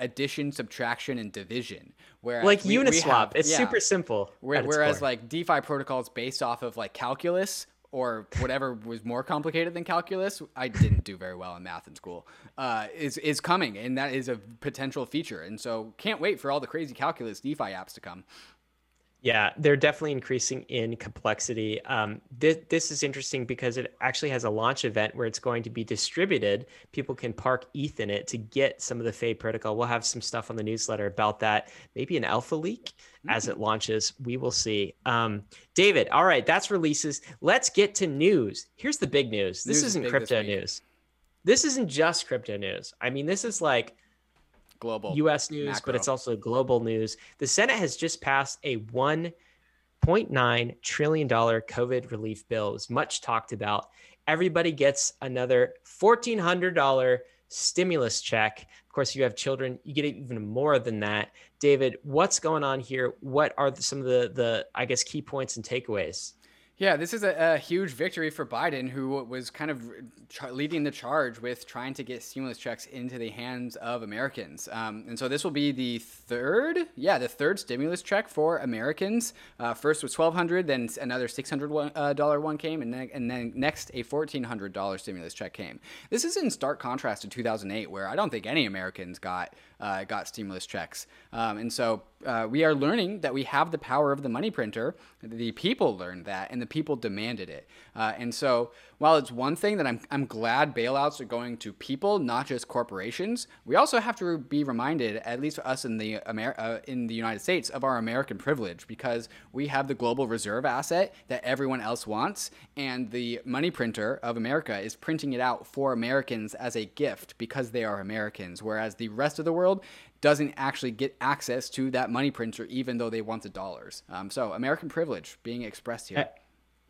addition, subtraction, and division. Whereas like we, Uniswap, we have, it's yeah, super simple. Whereas like DeFi protocols based off of like calculus or whatever was more complicated than calculus, I didn't do very well in math in school, uh, is is coming, and that is a potential feature. And so, can't wait for all the crazy calculus DeFi apps to come. Yeah, they're definitely increasing in complexity. Um, this, this is interesting because it actually has a launch event where it's going to be distributed. People can park ETH in it to get some of the Fei protocol. We'll have some stuff on the newsletter about that. Maybe an alpha leak mm-hmm. as it launches. We will see. Um, David, all right, that's releases. Let's get to news. Here's the big news. This news isn't is crypto news. This isn't just crypto news. I mean, this is like global US news, macro. but it's also global news. The Senate has just passed a 1.9 trillion dollar COVID relief bill. It was much talked about. Everybody gets another $1400 stimulus check. Of course, you have children, you get even more than that. David, what's going on here? What are the, some of the the I guess key points and takeaways? Yeah, this is a, a, huge victory for Biden, who was kind of leading the charge with trying to get stimulus checks into the hands of Americans. Um, and so this will be the third, yeah, the third stimulus check for Americans. Uh, first was twelve hundred, then another six hundred dollar one came, and then, and then next a fourteen hundred dollar stimulus check came. This is in stark contrast to two thousand eight, where I don't think any Americans got uh, got stimulus checks. Um, and so uh, we are learning that we have the power of the money printer. The people learned that, and the people demanded it. Uh, and so, while it's one thing that I'm, I'm glad bailouts are going to people, not just corporations, we also have to be reminded, at least us in the Amer- uh, in the United States, of our American privilege because we have the global reserve asset that everyone else wants, and the money printer of America is printing it out for Americans as a gift because they are Americans, whereas the rest of the world doesn't actually get access to that money printer, even though they want the dollars. Um, so American privilege being expressed here.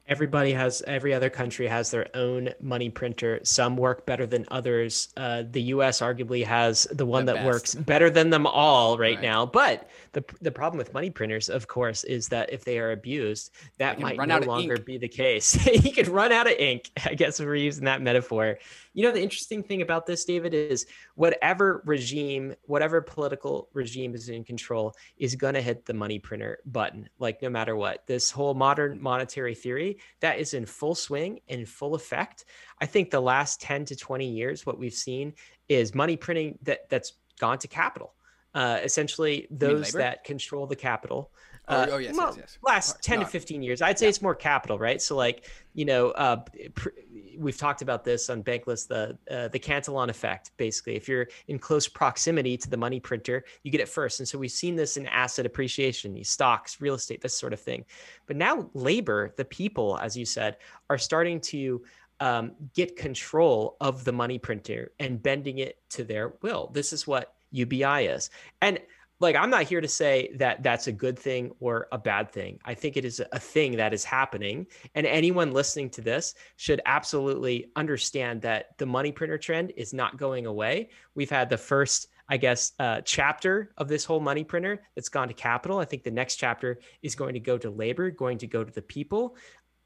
Everybody has every other country has their own money printer. Some work better than others. Uh, the us arguably has the one the that best. works better than them all right, right, now. But the, the problem with money printers of course is that if they are abused that might no longer be the case. [LAUGHS] He could run out of ink. [LAUGHS] I guess we're using that metaphor you know, the interesting thing about this, David, is whatever regime, whatever political regime is in control is going to hit the money printer button, like no matter what. This whole modern monetary theory that is in full swing, in full effect. I think the last 10 to 20 years, what we've seen is money printing that that's gone to capital. Uh, essentially, those that control the capital uh, oh, yes, well, yes, yes. Last 10 to 15 years, I'd say yeah. it's more capital, right? So, like, you know, uh, pr- we've talked about this on Bankless, the uh, the Cantillon effect. Basically, if you're in close proximity to the money printer, you get it first. And so we've seen this in asset appreciation, these stocks, real estate, this sort of thing. But now, labor, the people, as you said, are starting to um, get control of the money printer and bending it to their will. This is what UBI is, and like i'm not here to say that that's a good thing or a bad thing. I think it is a thing that is happening. And anyone listening to this should absolutely understand that the money printer trend is not going away. We've had the first I guess, uh, chapter of this whole money printer that's gone to capital. I think the next chapter is going to go to labor, going to go to the people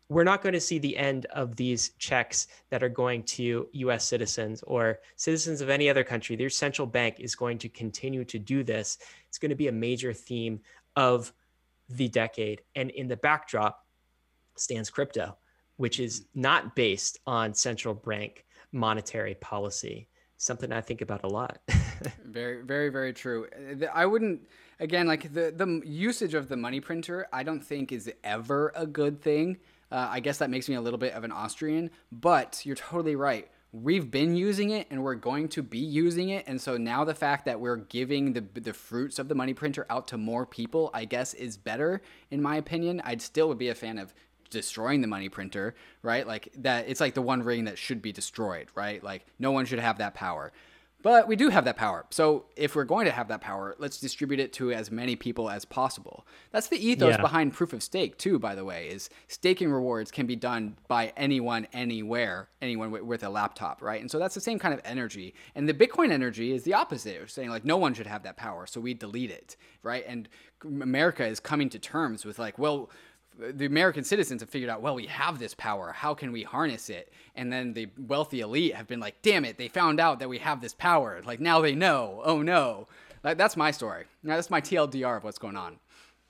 we're not going to see the end of these checks that are going to US citizens or citizens of any other country. Their central bank is going to continue to do this. It's going to be a major theme of the decade. And in the backdrop stands crypto, which is not based on central bank monetary policy. Something I think about a lot. [LAUGHS] very, very, very true. I wouldn't again like the the usage of the money printer. I don't think is ever a good thing. Uh, I guess that makes me a little bit of an Austrian, but you're totally right. We've been using it and we're going to be using it. And so now the fact that we're giving the, the fruits of the money printer out to more people, I guess, is better, in my opinion. I'd still would be a fan of destroying the money printer, right? Like that, it's like the one ring that should be destroyed, right? Like no one should have that power. But we do have that power. So if we're going to have that power, let's distribute it to as many people as possible. That's the ethos yeah. behind proof of stake too, by the way, is staking rewards can be done by anyone anywhere, anyone with a laptop, right? And so that's the same kind of energy. And the Bitcoin energy is the opposite, of saying like no one should have that power, so we delete it, right? And America is coming to terms with like, well, the American citizens have figured out, well, we have this power. How can we harness it? And then the wealthy elite have been like, damn it, they found out that we have this power. Like now they know. Oh no. Like, that's my story. Now, that's my TLDR of what's going on.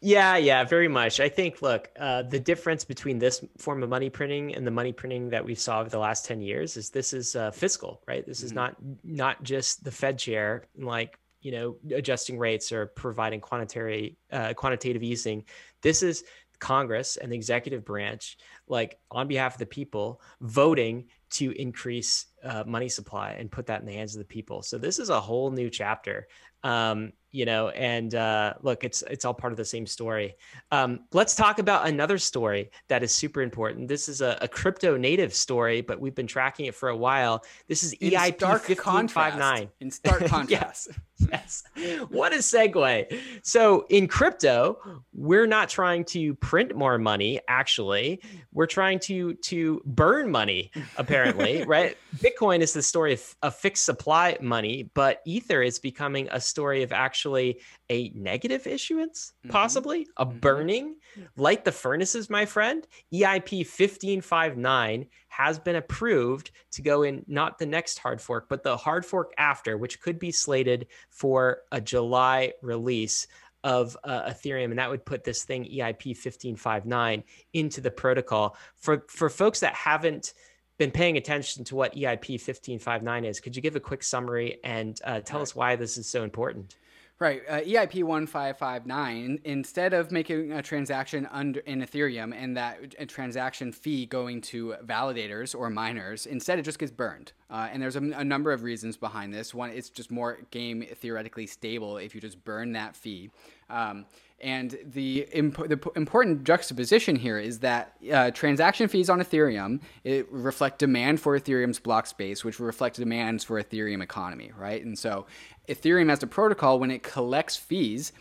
Yeah, yeah, very much. I think, look, uh, the difference between this form of money printing and the money printing that we saw over the last 10 years is this is uh, fiscal, right? This is mm-hmm. not not just the Fed chair like you know adjusting rates or providing quantitative uh, quantitative easing. This is Congress and the executive branch, like on behalf of the people, voting to increase uh, money supply and put that in the hands of the people. So this is a whole new chapter. Um, you know and uh, look it's it's all part of the same story. Um, let's talk about another story that is super important. This is a, a, crypto native story but we've been tracking it for a while. This is in eip 1559 in stark [LAUGHS] contrast. Yes. What a segue. So in crypto we're not trying to print more money actually. We're trying to to burn money apparently [LAUGHS] right? Bitcoin is the story of, of fixed supply money but ether is becoming a story of actually a negative issuance, mm-hmm. possibly a mm-hmm. burning, light the furnaces, my friend. EIP 1559 has been approved to go in not the next hard fork, but the hard fork after, which could be slated for a July release of uh, Ethereum, and that would put this thing EIP 1559 into the protocol. For for folks that haven't been paying attention to what EIP 1559 is, could you give a quick summary and uh, tell us why this is so important? Right, uh, EIP one five five nine. Instead of making a transaction under in Ethereum and that a transaction fee going to validators or miners, instead it just gets burned. Uh, and there's a, a, number of reasons behind this. One, it's just more game theoretically stable if you just burn that fee. Um, and the, imp- the important juxtaposition here is that uh, transaction fees on Ethereum it reflect demand for Ethereum's block space, which reflect demands for Ethereum economy, right? And so Ethereum as a protocol, when it collects fees,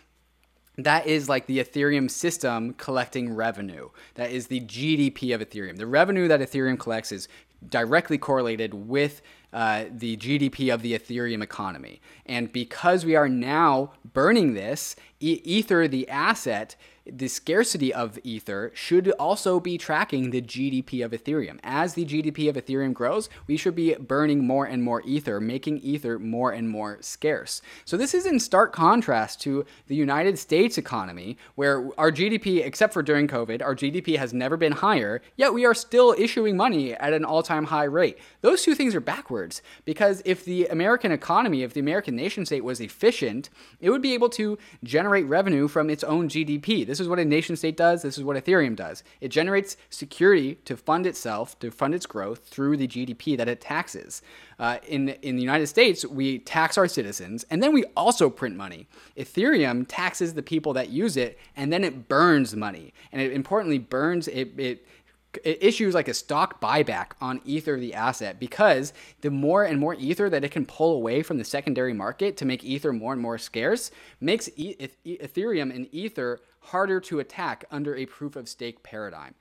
that is like the Ethereum system collecting revenue. That is the GDP of Ethereum. The revenue that Ethereum collects is directly correlated with uh, the GDP of the Ethereum economy. And because we are now burning this, e- Ether, the asset, the scarcity of Ether should also be tracking the GDP of Ethereum. As the GDP of Ethereum grows, we should be burning more and more Ether, making Ether more and more scarce. So, this is in stark contrast to the United States economy, where our GDP, except for during COVID, our GDP has never been higher, yet we are still issuing money at an all time high rate. Those two things are backwards because if the American economy, if the American nation state was efficient, it would be able to generate revenue from its own GDP. This is what a nation state does. This is what Ethereum does. It generates security to fund itself, to fund its growth through the GDP that it taxes. Uh, in, in the United States, we tax our citizens and then we also print money. Ethereum taxes the people that use it and then it burns money. And it importantly burns it, it it issues like a stock buyback on Ether, the asset, because the more and more Ether that it can pull away from the secondary market to make Ether more and more scarce makes e- Ethereum and Ether harder to attack under a proof of stake paradigm.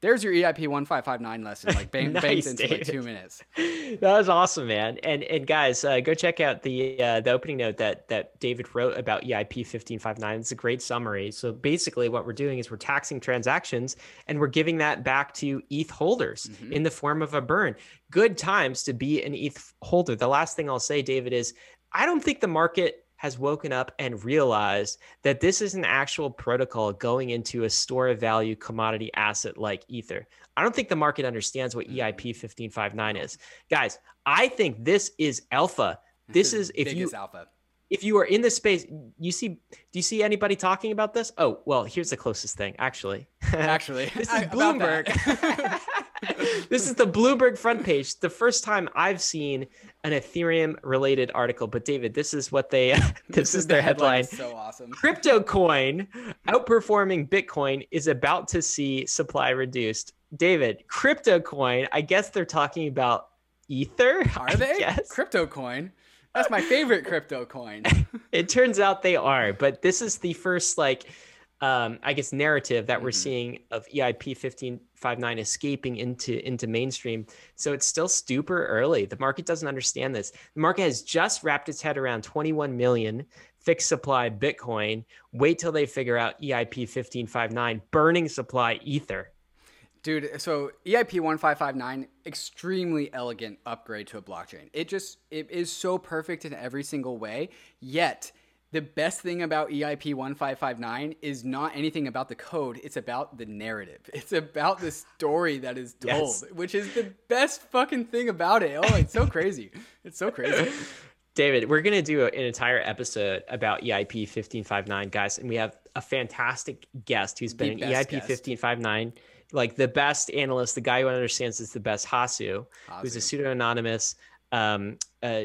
There's your EIP 1559 lesson, like bang, [LAUGHS] nice, banked into like two minutes. That was awesome, man. And and guys, uh, go check out the uh, the opening note that that David wrote about EIP 1559. It's a great summary. So basically, what we're doing is we're taxing transactions and we're giving that back to ETH holders mm-hmm. in the form of a burn. Good times to be an ETH holder. The last thing I'll say, David, is I don't think the market has woken up and realized that this is an actual protocol going into a store of value commodity asset like Ether. I don't think the market understands what mm-hmm. EIP 1559 is. Guys, I think this is alpha. This is if you alpha. If you are in this space, you see do you see anybody talking about this? Oh, well, here's the closest thing, actually. [LAUGHS] Actually. this is Bloomberg. [LAUGHS] [LAUGHS] [LAUGHS] this is the Bloomberg front page. The first time I've seen an Ethereum related article. But David, this is what they [LAUGHS] this, [LAUGHS] this is their headline. headline. So awesome. Crypto coin outperforming Bitcoin is about to see supply reduced. David, crypto coin, I guess they're talking about Ether. Are they? Yes. Crypto coin. That's my favorite crypto coin. it turns out they are, but this is the first like um, I guess narrative that mm-hmm. we're seeing of EIP 1559 escaping into into mainstream. So it's still super early. The market doesn't understand this. The market has just wrapped its head around 21 million fixed supply Bitcoin. Wait till they figure out EIP 1559 burning supply Ether. Dude, so EIP 1559 extremely elegant upgrade to a blockchain. It just it is so perfect in every single way. Yet the best thing about EIP 1559 is not anything about the code, it's about the narrative. [LAUGHS] It's about the story that is [LAUGHS] told, yes. which is the best fucking thing about it. Oh, it's so crazy. It's so crazy. [LAUGHS] David, we're gonna do an entire episode about EIP fifteen five nine, guys, and we have a fantastic guest who's been an EIP fifteen five nine, like the best analyst, the guy who understands is the best Hasu, who's a Hasu. pseudo anonymous, um, uh,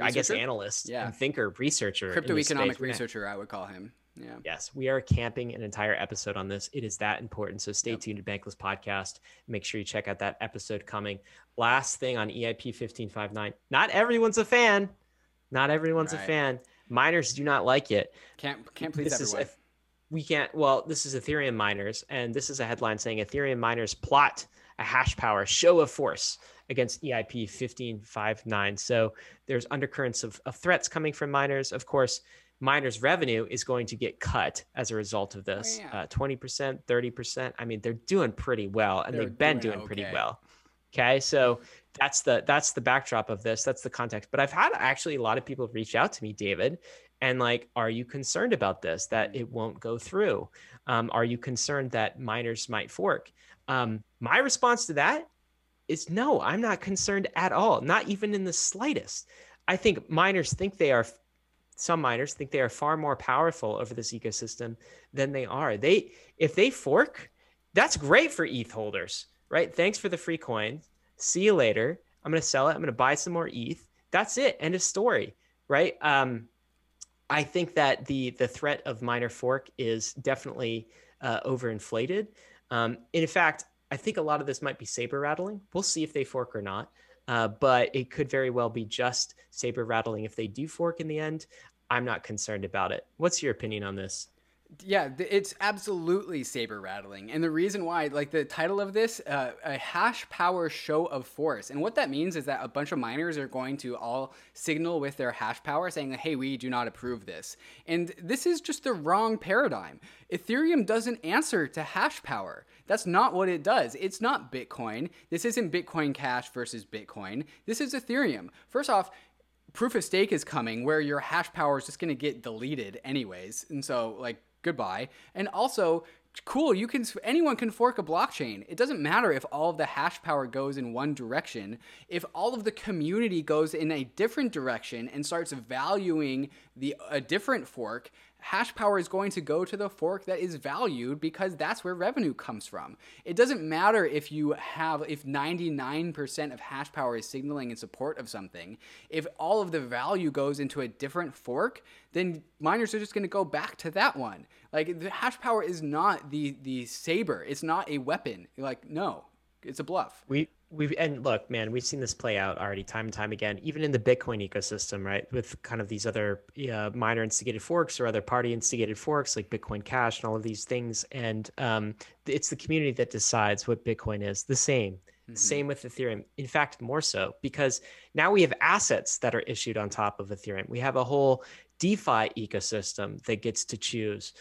I guess analyst, Yeah. and thinker, researcher, Crypto economic. Gonna- researcher, I would call him. Yeah. Yes, we are camping an entire episode on this. It is that important. So stay Yep. tuned to Bankless Podcast. Make sure you check out that episode coming. Last thing on EIP 1559. Not everyone's a fan. Not everyone's a fan. Miners do not like it. Can't can't please This is a- we can't well, this is Ethereum miners, and this is a headline saying Ethereum miners plot a hash power show of force against EIP 1559. So there's undercurrents of, of threats coming from miners. Of course, miners' revenue is going to get cut as a result of this. yeah. Uh, 20%, 30%. I mean, they're doing pretty well, and They're they've been doing doing pretty okay. well. Okay, so that's the that's the backdrop of this. That's the context. But I've had actually a lot of people reach out to me, David, and like, are you concerned about this that Mm. it won't go through? Um, are you concerned that miners might fork? Um, my response to that is no. I'm not concerned at all. Not even in the slightest. I think miners think they are. Some miners think they are far more powerful over this ecosystem than they are. They if they fork, that's great for ETH holders, right? Thanks for the free coin. See you later. I'm gonna sell it. I'm gonna buy some more ETH. That's it. End of story, right? Um, I think that the the threat of miner fork is definitely uh, overinflated. Um, in fact, I think a lot of this might be saber rattling. We'll see if they fork or not. Uh, but it could very well be just saber rattling if they do fork in the end. I'm not concerned about it. What's your opinion on this? Yeah, it's absolutely saber rattling. And the reason why, like the title of this, uh, a hash power show of force. And what that means is that a bunch of miners are going to all signal with their hash power saying, hey, we do not approve this. And this is just the wrong paradigm. Ethereum doesn't answer to hash power. That's not what it does. It's not Bitcoin. This isn't Bitcoin Cash versus Bitcoin. This is Ethereum. First off, proof of stake is coming where your hash power is just going to get deleted anyways and so like goodbye and also cool you can anyone can fork a blockchain it doesn't matter if all of the hash power goes in one direction if all of the community goes in a different direction and starts valuing the a different fork hash power is going to go to the fork that is valued because that's where revenue comes from. It doesn't matter if you have if 99% of hash power is signaling in support of something. If all of the value goes into a different fork, then miners are just going to go back to that one. Like the hash power is not the the saber. It's not a weapon. Like no, it's a bluff. We we've and look, man, we've seen this play out already time and time again, even in the Bitcoin ecosystem, right? With kind of these other uh, miner instigated forks or other party instigated forks like Bitcoin Cash and all of these things. And um, it's the community that decides what Bitcoin is. The same. Same with Ethereum. In fact, more so because now we have assets that are issued on top of Ethereum. We have a whole DeFi ecosystem that gets to choose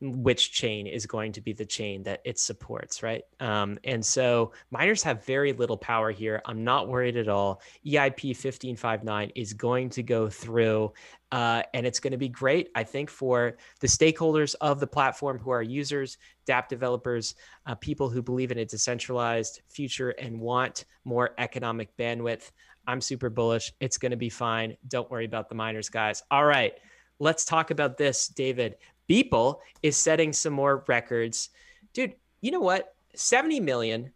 which chain is going to be the chain that it supports, right? Um, and so miners have very little power here. I'm not worried at all. EIP 1559 is going to go through, uh, and it's going to be great, I think, for the stakeholders of the platform who are users, DApp developers, uh, people who believe in a decentralized future and want more economic bandwidth. I'm super bullish. It's going to be fine. Don't worry about the miners, guys. All right. Let's talk about this, David. Beeple is setting some more records. Dude, you know what? 70 million.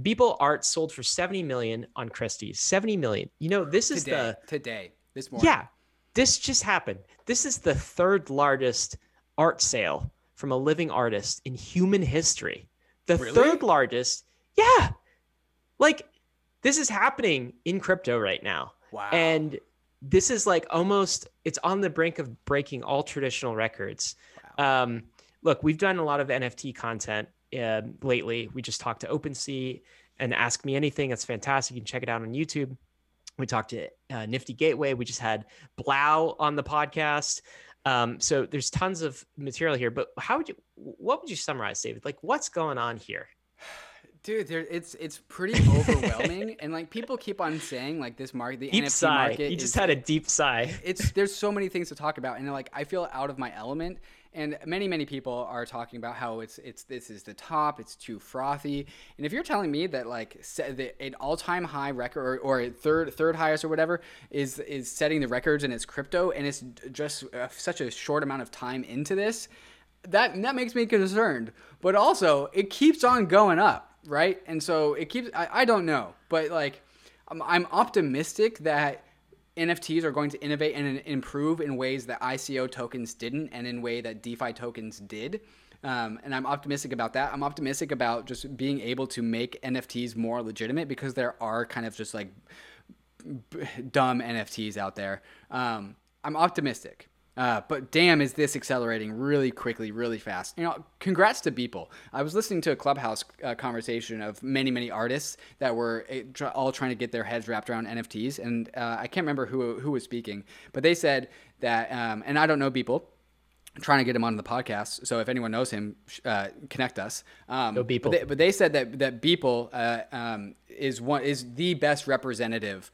Beeple art sold for 70 million on Christie's. 70 million. You know, this is Today, the today, this morning. yeah, this just happened. This is the third largest art sale from a living artist in human history. The Really? third largest. Yeah. Like this is happening in crypto right now. Wow. And this is like almost it's on the brink of breaking all traditional records. Um, look, we've done a lot of NFT content uh, lately. We just talked to OpenSea and Ask Me Anything. That's fantastic. You can check it out on YouTube. We talked to uh, Nifty Gateway. We just had 3LAU on the podcast. Um, so there's tons of material here. But how would you? What would you summarize, David? Like, what's going on here? Dude, there, it's it's pretty [LAUGHS] overwhelming, and like people keep on saying like this market, the Deep NFT sigh. market. You just had a deep sigh. [LAUGHS] it's there's so many things to talk about, and like I feel out of my element, And many, many people are talking about how it's it's this is the top, it's too frothy. And if you're telling me that like set the, an all-time high record or, or third third highest or whatever is is setting the records in its crypto, and it's just uh, such a short amount of time into this, that that makes me concerned. But also, it keeps on going up, right? And so it keeps. I, I don't know, but like, I'm, I'm optimistic that NFTs are going to innovate and improve in ways that ICO tokens didn't, and in way that DeFi tokens did. Um, and I'm optimistic about that. I'm optimistic about just being able to make NFTs more legitimate because there are kind of just like b- dumb NFTs out there. Um, I'm optimistic. Uh, but damn, is this accelerating really quickly, really fast? You know, congrats to Beeple. I was listening to a clubhouse uh, conversation of many, many artists that were uh, all trying to get their heads wrapped around NFTs, and uh, I can't remember who who was speaking, but they said that, um, and I don't know Beeple. I'm trying to get him on the podcast, so if anyone knows him, uh, connect us. Um, Go Beeple. But they, but they, said that that Beeple uh, um, is one is the best representative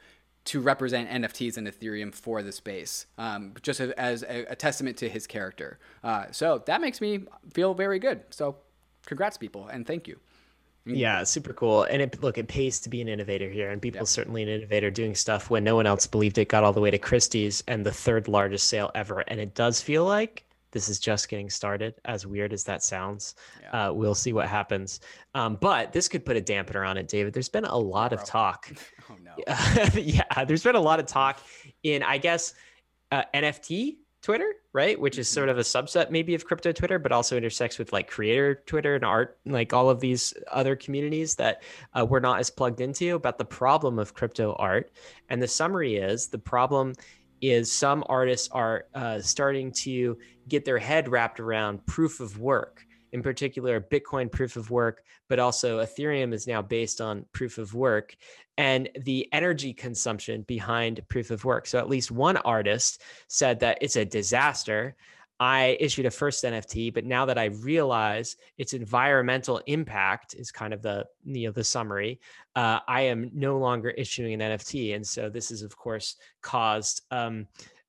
to represent NFTs and Ethereum for the space, um, just as a, a, testament to his character. Uh, so that makes me feel very good. So, congrats, Beeple, and thank you. Yeah, super cool. And it, look, it pays to be an innovator here, and Beeple's certainly an innovator doing stuff when no one else believed it. Got all the way to Christie's and the third largest sale ever, and it does feel like this is just getting started. As weird as that sounds, yeah. uh, we'll see what happens. Um, but this could put a dampener on it, David. There's been a lot of talk [LAUGHS] Oh no. [LAUGHS] yeah, there's been a lot of talk in, I guess, uh, NFT Twitter, right? Which is sort mm-hmm. of a subset maybe of crypto Twitter, but also intersects with like creator Twitter and art, like all of these other communities that uh, we're not as plugged into about the problem of crypto art. And the summary is the problem is some artists are uh, starting to get their head wrapped around proof of work in particular Bitcoin proof of work, but also Ethereum is now based on proof of work and the energy consumption behind proof of work. So at least one artist said that it's a disaster. I issued a first NFT, but now that I realize its environmental impact is kind of the you know the summary, uh, I am no longer issuing an NFT, and so this has of course caused um,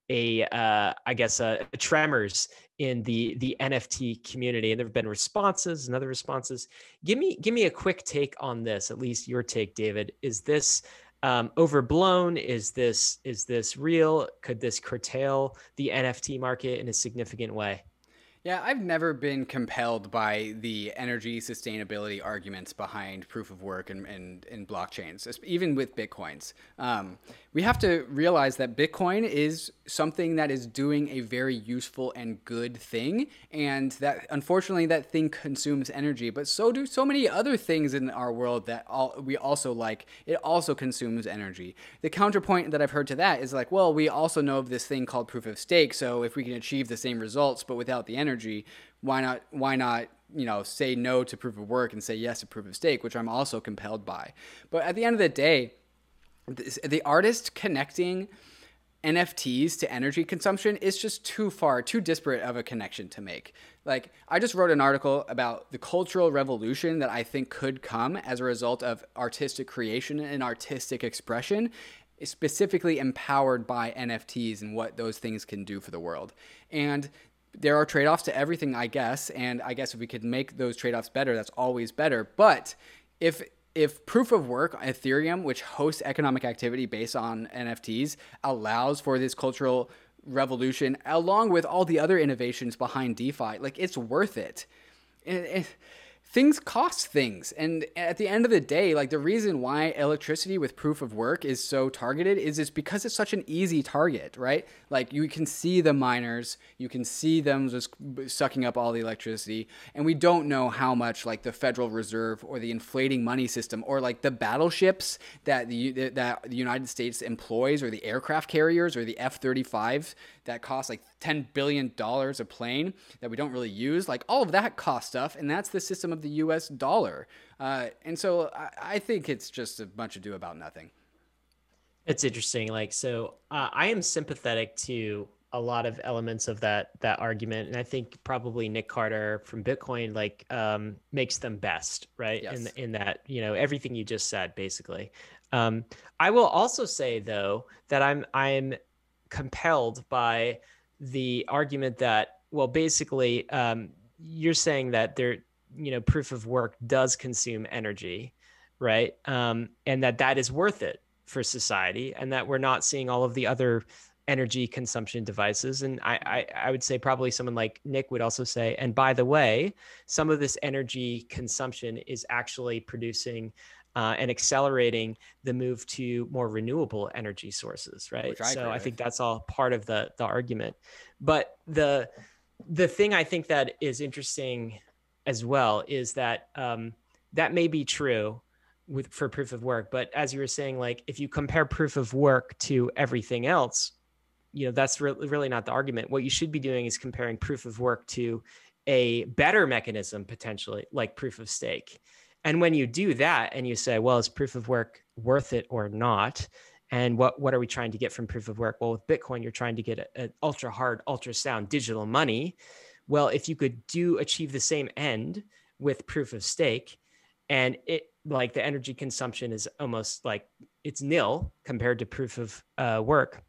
a uh, I guess a, a tremors in the the NFT community, and there have been responses and other responses. Give me give me a quick take on this, at least your take, David. Is this um, overblown? Is this is this real? Could this curtail the NFT market in a significant way? Yeah, I've never been compelled by the energy sustainability arguments behind proof of work and, and, and blockchains, even with Bitcoins. Um, we have to realize that Bitcoin is something that is doing a very useful and good thing, and that unfortunately that thing consumes energy, but so do so many other things in our world that all, we also like. It also consumes energy. The counterpoint that I've heard to that is like, well, we also know of this thing called proof of stake, so if we can achieve the same results but without the energy, energy, why not why not you know say no to proof of work and say yes to proof of stake, which I'm also compelled by. But at the end of the day, the artist connecting NFTs to energy consumption is just too far, too disparate of a connection to make. Like, I just wrote an article about the cultural revolution that I think could come as a result of artistic creation and artistic expression, specifically empowered by NFTs and what those things can do for the world. And there are trade offs to everything, I guess. And I guess if we could make those trade offs better, that's always better. But if if proof of work, Ethereum, which hosts economic activity based on NFTs, allows for this cultural revolution, along with all the other innovations behind DeFi, like it's worth it. Things cost things. And at the end of the day like the reason why electricity with proof of work is so targeted is is because it's such an easy target right? Like you can see the miners you can see them just sucking up all the electricity and we don't know how much like the federal reserve or the inflating money system or like the battleships that the that the united states employs or the aircraft carriers or the f-35 that cost like $10 billion a plane that we don't really use. Like all of that cost stuff. And that's the system of the US dollar. Uh, and so I, I, think it's just a bunch of do about nothing. It's interesting. Like, so uh, I am sympathetic to a lot of elements of that that argument and i think probably nick carter from bitcoin like um, makes them best right yes. in in that you know everything you just said basically um, i will also say though that i'm i'm compelled by the argument that well, basically, um, you're saying that there, you know, proof of work does consume energy, right? Um, and that that is worth it for society, and that we're not seeing all of the other energy consumption devices. And I, I, I, would say probably someone like Nick would also say, and by the way, some of this energy consumption is actually producing uh, and accelerating the move to more renewable energy sources, right? I so I think that's all part of the the argument. But the the thing I think that is interesting as well is that um, that may be true with for proof of work, but as you were saying, like if you compare proof of work to everything else, you know that's re- really not the argument. What you should be doing is comparing proof of work to a better mechanism potentially, like proof of stake. And when you do that and you say, well, is proof of work worth it or not? And what, what are we trying to get from proof of work? Well, with Bitcoin, you're trying to get an ultra hard, ultra sound digital money. Well, if you could do achieve the same end with proof of stake, and it like the energy consumption is almost like it's nil compared to proof of uh, work,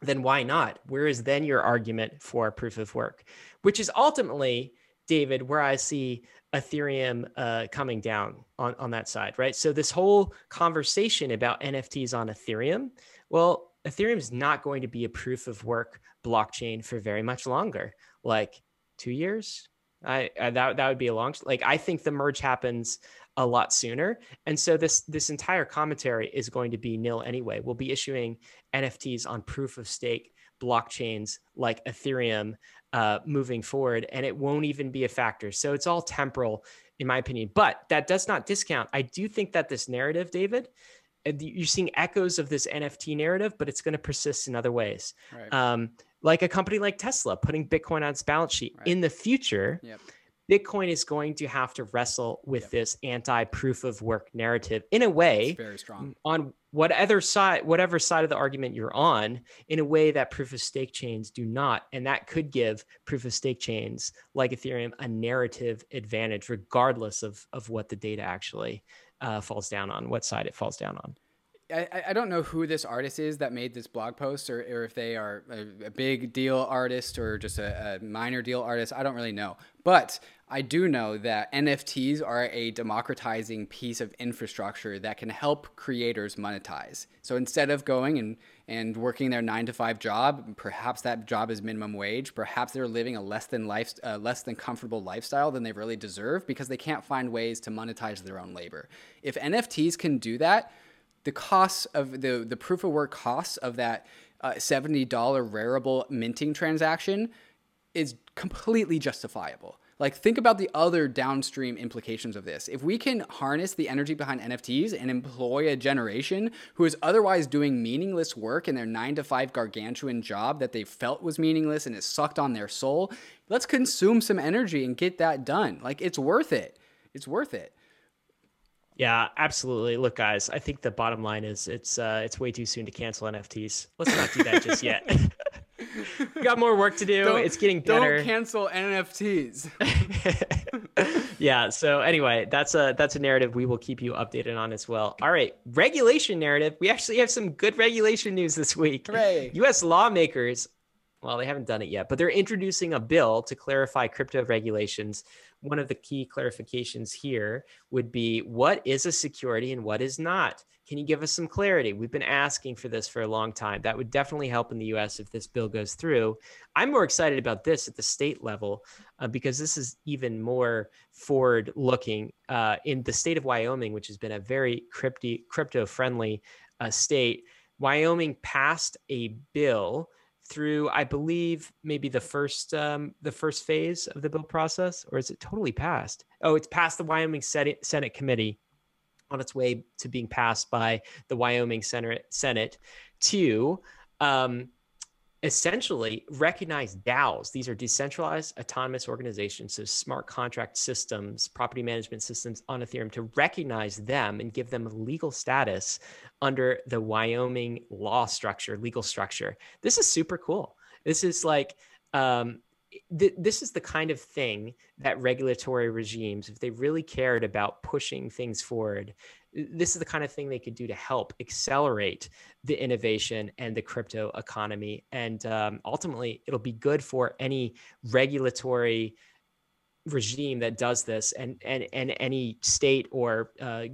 then why not? Where is then your argument for proof of work? Which is ultimately, David, where I see Ethereum uh, coming down on, on that side, right? So this whole conversation about NFTs on Ethereum, well, Ethereum is not going to be a proof of work blockchain for very much longer, like two years. I, I that that would be a long like I think the merge happens a lot sooner, and so this this entire commentary is going to be nil anyway. We'll be issuing NFTs on proof of stake blockchains like Ethereum uh, moving forward, and it won't even be a factor. So it's all temporal, in my opinion. But that does not discount. I do think that this narrative, David, you're seeing echoes of this NFT narrative, but it's going to persist in other ways. Right. Um, like a company like Tesla putting Bitcoin on its balance sheet right. in the future. Yep. Bitcoin is going to have to wrestle with yep. this anti-proof of work narrative in a way it's very strong. on whatever side whatever side of the argument you're on in a way that proof of stake chains do not. And that could give proof of stake chains like ethereum a narrative advantage regardless of of what the data actually uh, falls down on what side it falls down on I, I don't know who this artist is that made this blog post or, or if they are a, a big deal artist or just a, a, minor deal artist. I don't really know. But I do know that NFTs are a democratizing piece of infrastructure that can help creators monetize. So instead of going and, and working their nine to five job, perhaps that job is minimum wage, perhaps they're living a less than life, uh, less than comfortable lifestyle than they really deserve because they can't find ways to monetize their own labor. If NFTs can do that, the costs of the the proof of work costs of that uh, $70 Rarible minting transaction is completely justifiable. Like, think about the other downstream implications of this. If we can harness the energy behind NFTs and employ a generation who is otherwise doing meaningless work in their nine to five gargantuan job that they felt was meaningless and it sucked on their soul, let's consume some energy and get that done. Like, it's worth it. It's worth it. Yeah, absolutely. Look, guys, I think the bottom line is it's uh, it's way too soon to cancel NFTs. Let's not do that just yet. we [LAUGHS] got more work to do. Don't, it's getting better. Don't cancel NFTs. [LAUGHS] yeah. So anyway, that's a that's a narrative we will keep you updated on as well. All right, regulation narrative. We actually have some good regulation news this week. Hooray! U.S. lawmakers. Well, they haven't done it yet, but they're introducing a bill to clarify crypto regulations one of the key clarifications here would be what is a security and what is not? Can you give us some clarity? We've been asking for this for a long time. That would definitely help in the US if this bill goes through. I'm more excited about this at the state level uh, because this is even more forward looking. Uh, in the state of Wyoming, which has been a very crypto friendly uh, state, Wyoming passed a bill through i believe maybe the first um, the first phase of the bill process or is it totally passed? Oh it's passed the wyoming senate, senate committee on its way to being passed by the wyoming senate senate to um, essentially recognize DAOs. These are decentralized autonomous organizations, so smart contract systems, property management systems on Ethereum to recognize them and give them legal status under the Wyoming law structure, legal structure. This is super cool. This is like, um, th- this is the kind of thing that regulatory regimes, if they really cared about pushing things forward, this is the kind of thing they could do to help accelerate the innovation and the crypto economy. And um, ultimately, it'll be good for any regulatory regime that does this and, and, and any state or uh,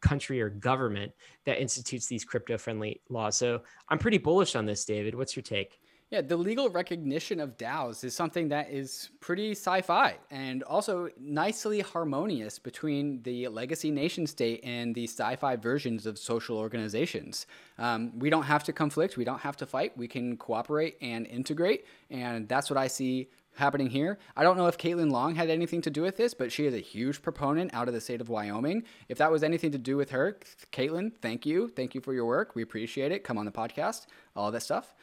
country or government that institutes these crypto friendly laws. So I'm pretty bullish on this, David. What's your take? Yeah, the legal recognition of DAOs is something that is pretty sci fi and also nicely harmonious between the legacy nation state and the sci fi versions of social organizations. Um, we don't have to conflict, we don't have to fight, we can cooperate and integrate. And that's what I see happening here. I don't know if Caitlin Long had anything to do with this, but she is a huge proponent out of the state of Wyoming. If that was anything to do with her, Caitlin, thank you. Thank you for your work. We appreciate it. Come on the podcast, all that stuff.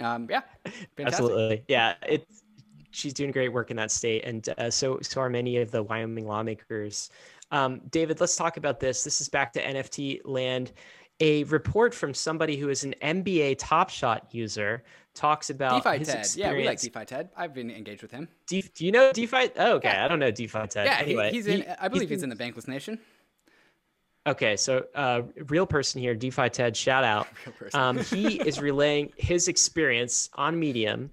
Um, yeah, fantastic. absolutely. Yeah, it's she's doing great work in that state, and uh, so so are many of the Wyoming lawmakers. Um, David, let's talk about this. This is back to NFT land. A report from somebody who is an NBA Top Shot user talks about DeFi his Ted. Experience. Yeah, we like DeFi Ted. I've been engaged with him. Do you know DeFi? Oh, okay, yeah. I don't know DeFi Ted. Yeah, anyway, he, he's in. He, I believe he's, he's in the Bankless Nation. Okay, so uh, real person here, DeFi Ted, shout out. [LAUGHS] Um, he [LAUGHS] is relaying his experience on Medium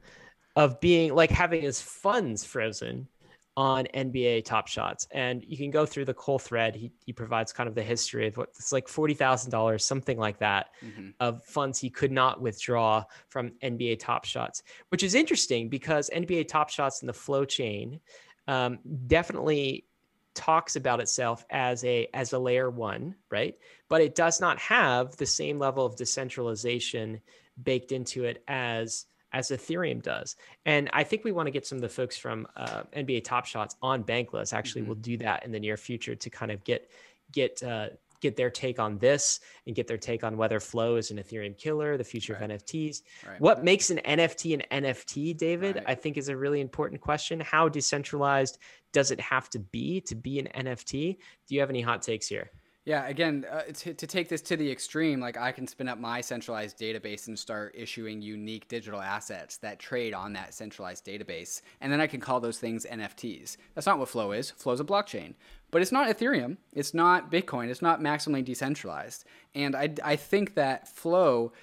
of being like having his funds frozen on NBA Top Shots, and you can go through the whole thread. He he provides kind of the history of what it's like forty thousand dollars, something like that, mm-hmm. of funds he could not withdraw from NBA Top Shots, which is interesting because NBA Top Shots and the flow chain um, definitely talks about itself as a as a layer one right but it does not have the same level of decentralization baked into it as as ethereum does and i think we want to get some of the folks from uh, nba top shots on bankless actually mm-hmm. we'll do that in the near future to kind of get get uh, get their take on this and get their take on whether flow is an ethereum killer the future right. of nfts right. what makes an nft an nft david right. i think is a really important question how decentralized does it have to be to be an nft do you have any hot takes here yeah, again, uh, to, to take this to the extreme, like I can spin up my centralized database and start issuing unique digital assets that trade on that centralized database. And then I can call those things NFTs. That's not what Flow is. Flow is a blockchain. But it's not Ethereum. It's not Bitcoin. It's not maximally decentralized. And I, I think that Flow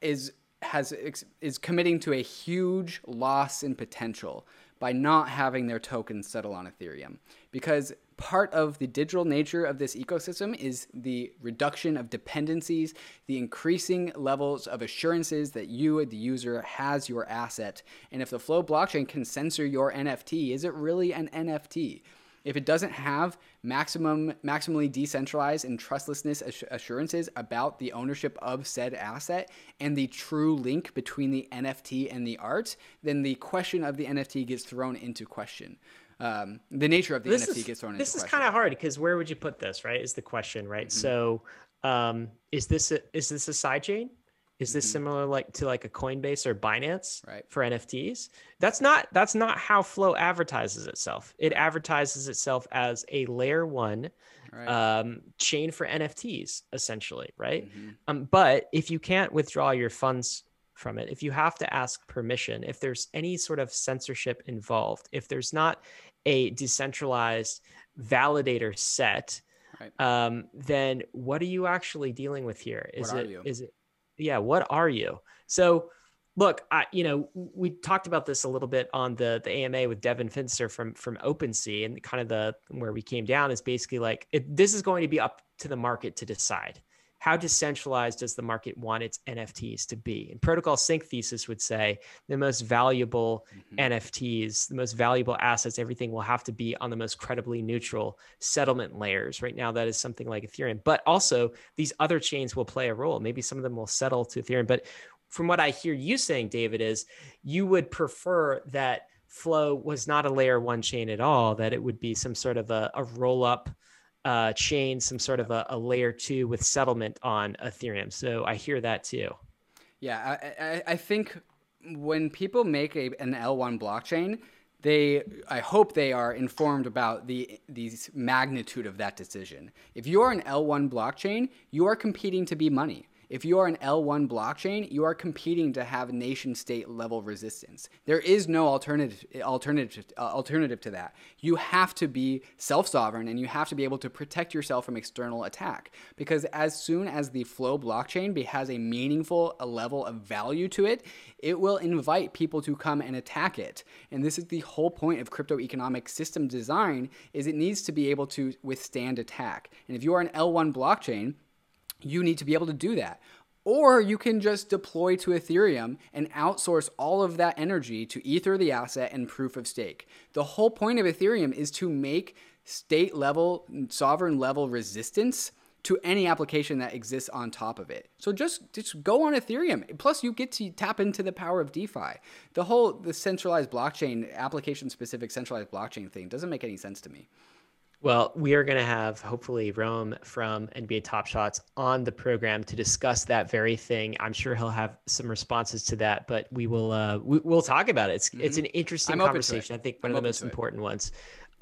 is has is committing to a huge loss in potential by not having their tokens settle on Ethereum because part of the digital nature of this ecosystem is the reduction of dependencies, the increasing levels of assurances that you, the user, has your asset. And if the Flow blockchain can censor your NFT, is it really an NFT? If it doesn't have maximum, maximally decentralized and trustlessness assurances about the ownership of said asset and the true link between the NFT and the art, then the question of the NFT gets thrown into question um, the nature of the this NFT is, gets thrown this is kind of hard because where would you put this right is the question right mm-hmm. so um, is this a, is this a side chain is this mm-hmm. similar like to like a coinbase or binance right. for nfts that's not that's not how flow advertises itself it advertises itself as a layer one right. um, chain for nfts essentially right mm-hmm. um, but if you can't withdraw your funds from it, if you have to ask permission, if there's any sort of censorship involved, if there's not a decentralized validator set, right. um, then what are you actually dealing with here? Is it is it yeah, what are you? So look, I, you know, we talked about this a little bit on the the AMA with Devin Finzer from from OpenSea, and kind of the where we came down is basically like it, this is going to be up to the market to decide how decentralized does the market want its NFTs to be? And Protocol Sink thesis would say the most valuable mm-hmm. NFTs, the most valuable assets, everything will have to be on the most credibly neutral settlement layers. Right now, that is something like Ethereum, but also these other chains will play a role. Maybe some of them will settle to Ethereum. But from what I hear you saying, David, is you would prefer that Flow was not a layer one chain at all, that it would be some sort of a, a roll up uh, chain some sort of a, a, layer two with settlement on Ethereum. So I hear that too. Yeah, I, I, I think when people make a, an L1 blockchain, they I hope they are informed about the the magnitude of that decision. If you're an L1 blockchain, you are competing to be money. If you are an L1 blockchain, you are competing to have nation state level resistance. There is no alternative alternative uh, alternative to that. You have to be self-sovereign and you have to be able to protect yourself from external attack because as soon as the flow blockchain has a meaningful level of value to it, it will invite people to come and attack it. And this is the whole point of crypto economic system design is it needs to be able to withstand attack. And if you are an L1 blockchain, you need to be able to do that. Or you can just deploy to Ethereum and outsource all of that energy to Ether the asset and proof of stake. The whole point of Ethereum is to make state level, sovereign level resistance to any application that exists on top of it. So just just go on Ethereum. Plus you get to tap into the power of DeFi. The whole the centralized blockchain application specific centralized blockchain thing doesn't make any sense to me. Well, we are going to have hopefully Roham from NBA Top Shots on the program to discuss that very thing. I'm sure he'll have some responses to that, but we will uh, we, will talk about it. It's mm-hmm. it's an interesting I'm conversation. I think one I'm of the most important ones.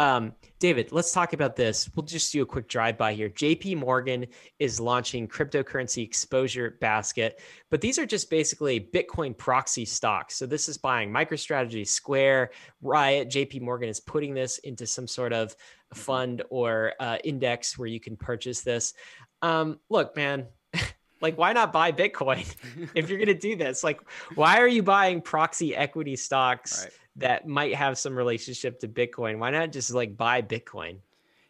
Um, David, let's talk about this. We'll just do a quick drive by here. JP Morgan is launching cryptocurrency exposure basket, but these are just basically Bitcoin proxy stocks. So this is buying MicroStrategy, Square, Riot. JP Morgan is putting this into some sort of fund or uh, index where you can purchase this. Um, look, man, [LAUGHS] like why not buy bitcoin [LAUGHS] if you're going to do this like why are you buying proxy equity stocks right that might have some relationship to Bitcoin. Why not just like buy Bitcoin?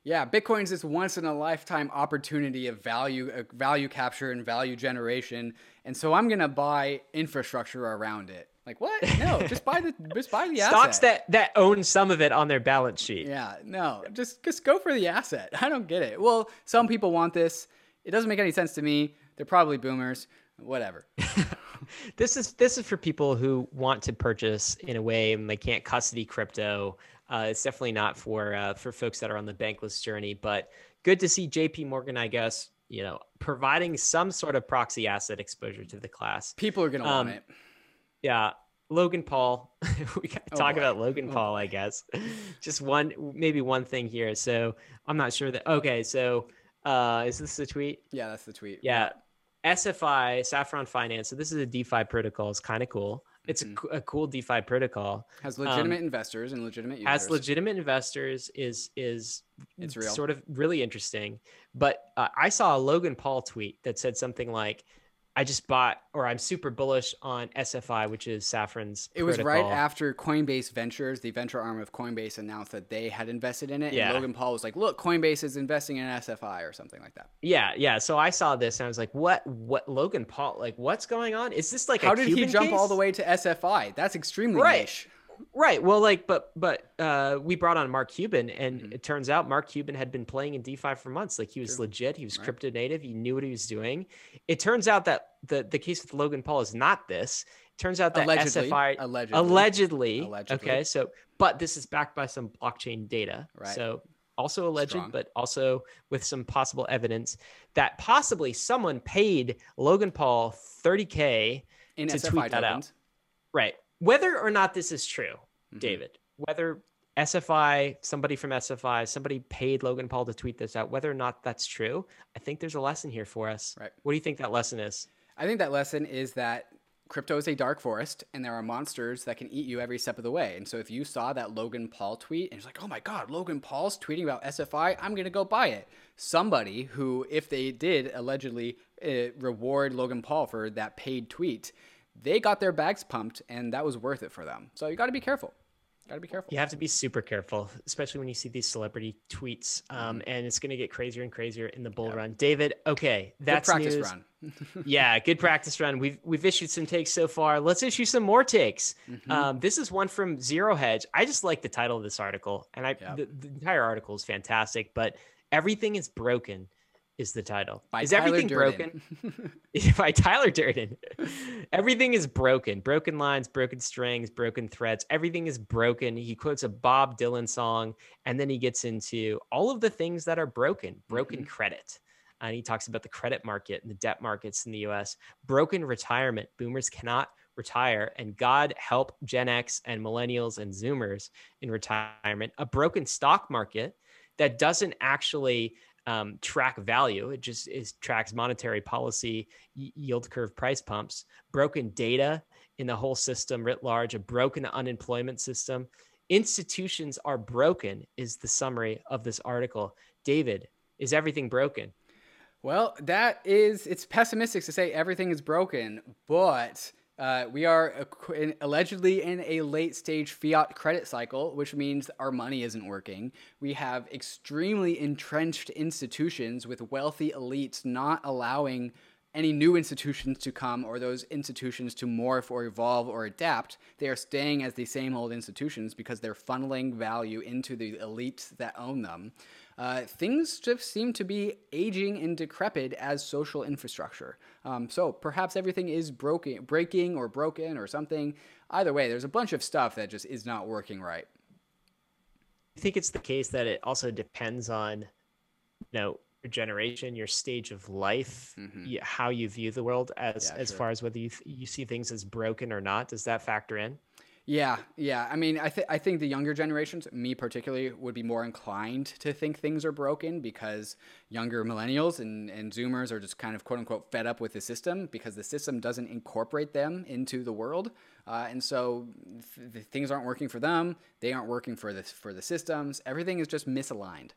Yeah, Bitcoin's this once in a lifetime opportunity of value uh, value capture and value generation, and so I'm gonna buy infrastructure around it. Like what? No, just buy the [LAUGHS] just buy the stocks asset. that that own some of it on their balance sheet. Yeah, no, just just go for the asset. [LAUGHS] I don't get it. Well, some people want this. It doesn't make any sense to me. They're probably boomers. Whatever. [LAUGHS] [LAUGHS] this is this is for people who want to purchase in a way and they can't custody crypto. Uh, it's definitely not for uh, for folks that are on the bankless journey. But good to see J.P. Morgan, I guess, you know, providing some sort of proxy asset exposure to the class. People are gonna um, want it. Yeah, Logan Paul. [LAUGHS] we got to oh talk boy. about Logan oh Paul. I guess. [LAUGHS] Just one, maybe one thing here. So I'm not sure that. Okay, so uh, is this the tweet? Yeah, that's the tweet. Yeah. SFI, Saffron Finance. So this is a DeFi protocol. It's kind of cool. It's mm-hmm. a, a, cool DeFi protocol. Has legitimate um, investors and legitimate users. Has legitimate investors is is it's real. sort of really interesting. But uh, I saw a Logan Paul tweet that said something like, I just bought, or I'm super bullish on SFI, which is Saffron's. It was right after Coinbase Ventures, the venture arm of Coinbase, announced that they had invested in it. Yeah. And Logan Paul was like, "Look, Coinbase is investing in SFI or something like that." Yeah, yeah. So I saw this and I was like, "What? What? Logan Paul? Like, what's going on? Is this like how did Cuban he jump case? all the way to SFI? That's extremely right. niche." Right. Well, like, but but uh, we brought on Mark Cuban, and mm-hmm. it turns out Mark Cuban had been playing in DeFi for months. Like he was True. legit. He was right. crypto native. He knew what he was doing. It turns out that the the case with Logan Paul is not this. It turns out that allegedly, SFI allegedly, allegedly, allegedly, okay. So, but this is backed by some blockchain data. Right. So also alleged, Strong. but also with some possible evidence that possibly someone paid Logan Paul 30k in to SFI tweet that out. Right whether or not this is true, mm-hmm. David, whether SFI, somebody from SFI, somebody paid Logan Paul to tweet this out, whether or not that's true, I think there's a lesson here for us. Right. What do you think that lesson is? I think that lesson is that crypto is a dark forest and there are monsters that can eat you every step of the way. And so if you saw that Logan Paul tweet and it's like, oh my God, Logan Paul's tweeting about SFI, I'm going to go buy it. Somebody who, if they did allegedly uh, reward Logan Paul for that paid tweet, they got their bags pumped and that was worth it for them. So you got to be careful. Got to be careful. You have to be super careful, especially when you see these celebrity tweets. Um, mm-hmm. and it's going to get crazier and crazier in the bull run. David, okay, that's good practice news. run. [LAUGHS] yeah, good practice run. We've we've issued some takes so far. Let's issue some more takes. Mm-hmm. Um, this is one from Zero Hedge. I just like the title of this article, and I the, the entire article is fantastic. But everything is broken is the title. By is Tyler everything Durden. broken? [LAUGHS] [LAUGHS] By Tyler Durden. [LAUGHS] everything is broken. Broken lines, broken strings, broken threads. Everything is broken. He quotes a Bob Dylan song and then he gets into all of the things that are broken, broken mm-hmm. credit. And he talks about the credit market and the debt markets in the US, broken retirement. Boomers cannot retire, and God help Gen X and millennials and Zoomers in retirement. A broken stock market that doesn't actually um, track value. It just is tracks monetary policy, yield curve price pumps, broken data in the whole system writ large, a broken unemployment system. Institutions are broken, is the summary of this article. David, is everything broken? Well, that is, it's pessimistic to say everything is broken, but uh, we are allegedly in a late stage fiat credit cycle, which means our money isn't working. We have extremely entrenched institutions with wealthy elites not allowing any new institutions to come or those institutions to morph or evolve or adapt. They are staying as the same old institutions because they're funneling value into the elites that own them. Uh, things just seem to be aging and decrepit as social infrastructure. Um, so perhaps everything is broken, breaking or broken or something. Either way, there's a bunch of stuff that just is not working right. I think it's the case that it also depends on, you know, your generation, your stage of life, mm-hmm. how you view the world as yeah, as sure. far as whether you th- you see things as broken or not. Does that factor in? Yeah, yeah. I mean, I think I think the younger generations, me particularly, would be more inclined to think things are broken because younger millennials and, and Zoomers are just kind of quote unquote fed up with the system because the system doesn't incorporate them into the world, uh, and so th- things aren't working for them. They aren't working for the for the systems. Everything is just misaligned.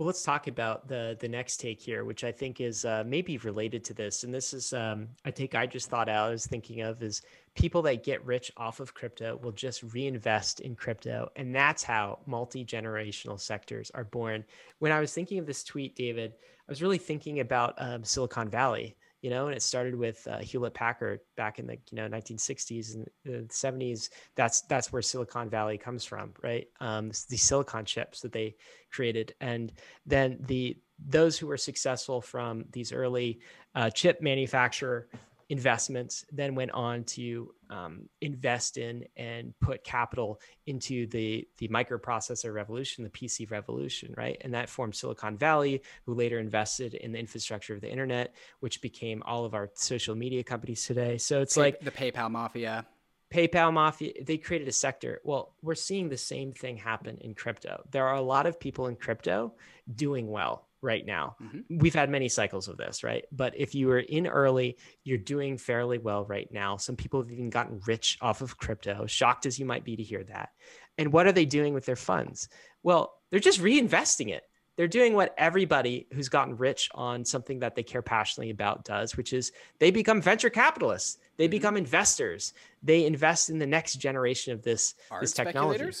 Well, let's talk about the the next take here, which I think is uh, maybe related to this. And this is um, a take I just thought out. I was thinking of is people that get rich off of crypto will just reinvest in crypto, and that's how multi generational sectors are born. When I was thinking of this tweet, David, I was really thinking about um, Silicon Valley you know, and it started with uh, Hewlett Packard back in the you know 1960s and the 70s. That's that's where Silicon Valley comes from, right? Um, the silicon chips that they created, and then the those who were successful from these early uh, chip manufacturer investments then went on to um, invest in and put capital into the the microprocessor revolution, the PC revolution, right? And that formed Silicon Valley, who later invested in the infrastructure of the internet, which became all of our social media companies today. So it's Pay- like the PayPal mafia. PayPal mafia, they created a sector. Well, we're seeing the same thing happen in crypto. There are a lot of people in crypto doing well right now. Mm-hmm. We've had many cycles of this, right? But if you were in early, you're doing fairly well right now. Some people have even gotten rich off of crypto, shocked as you might be to hear that. And what are they doing with their funds? Well, they're just reinvesting it. They're doing what everybody who's gotten rich on something that they care passionately about does, which is they become venture capitalists. They mm-hmm. become investors. They invest in the next generation of this, this technology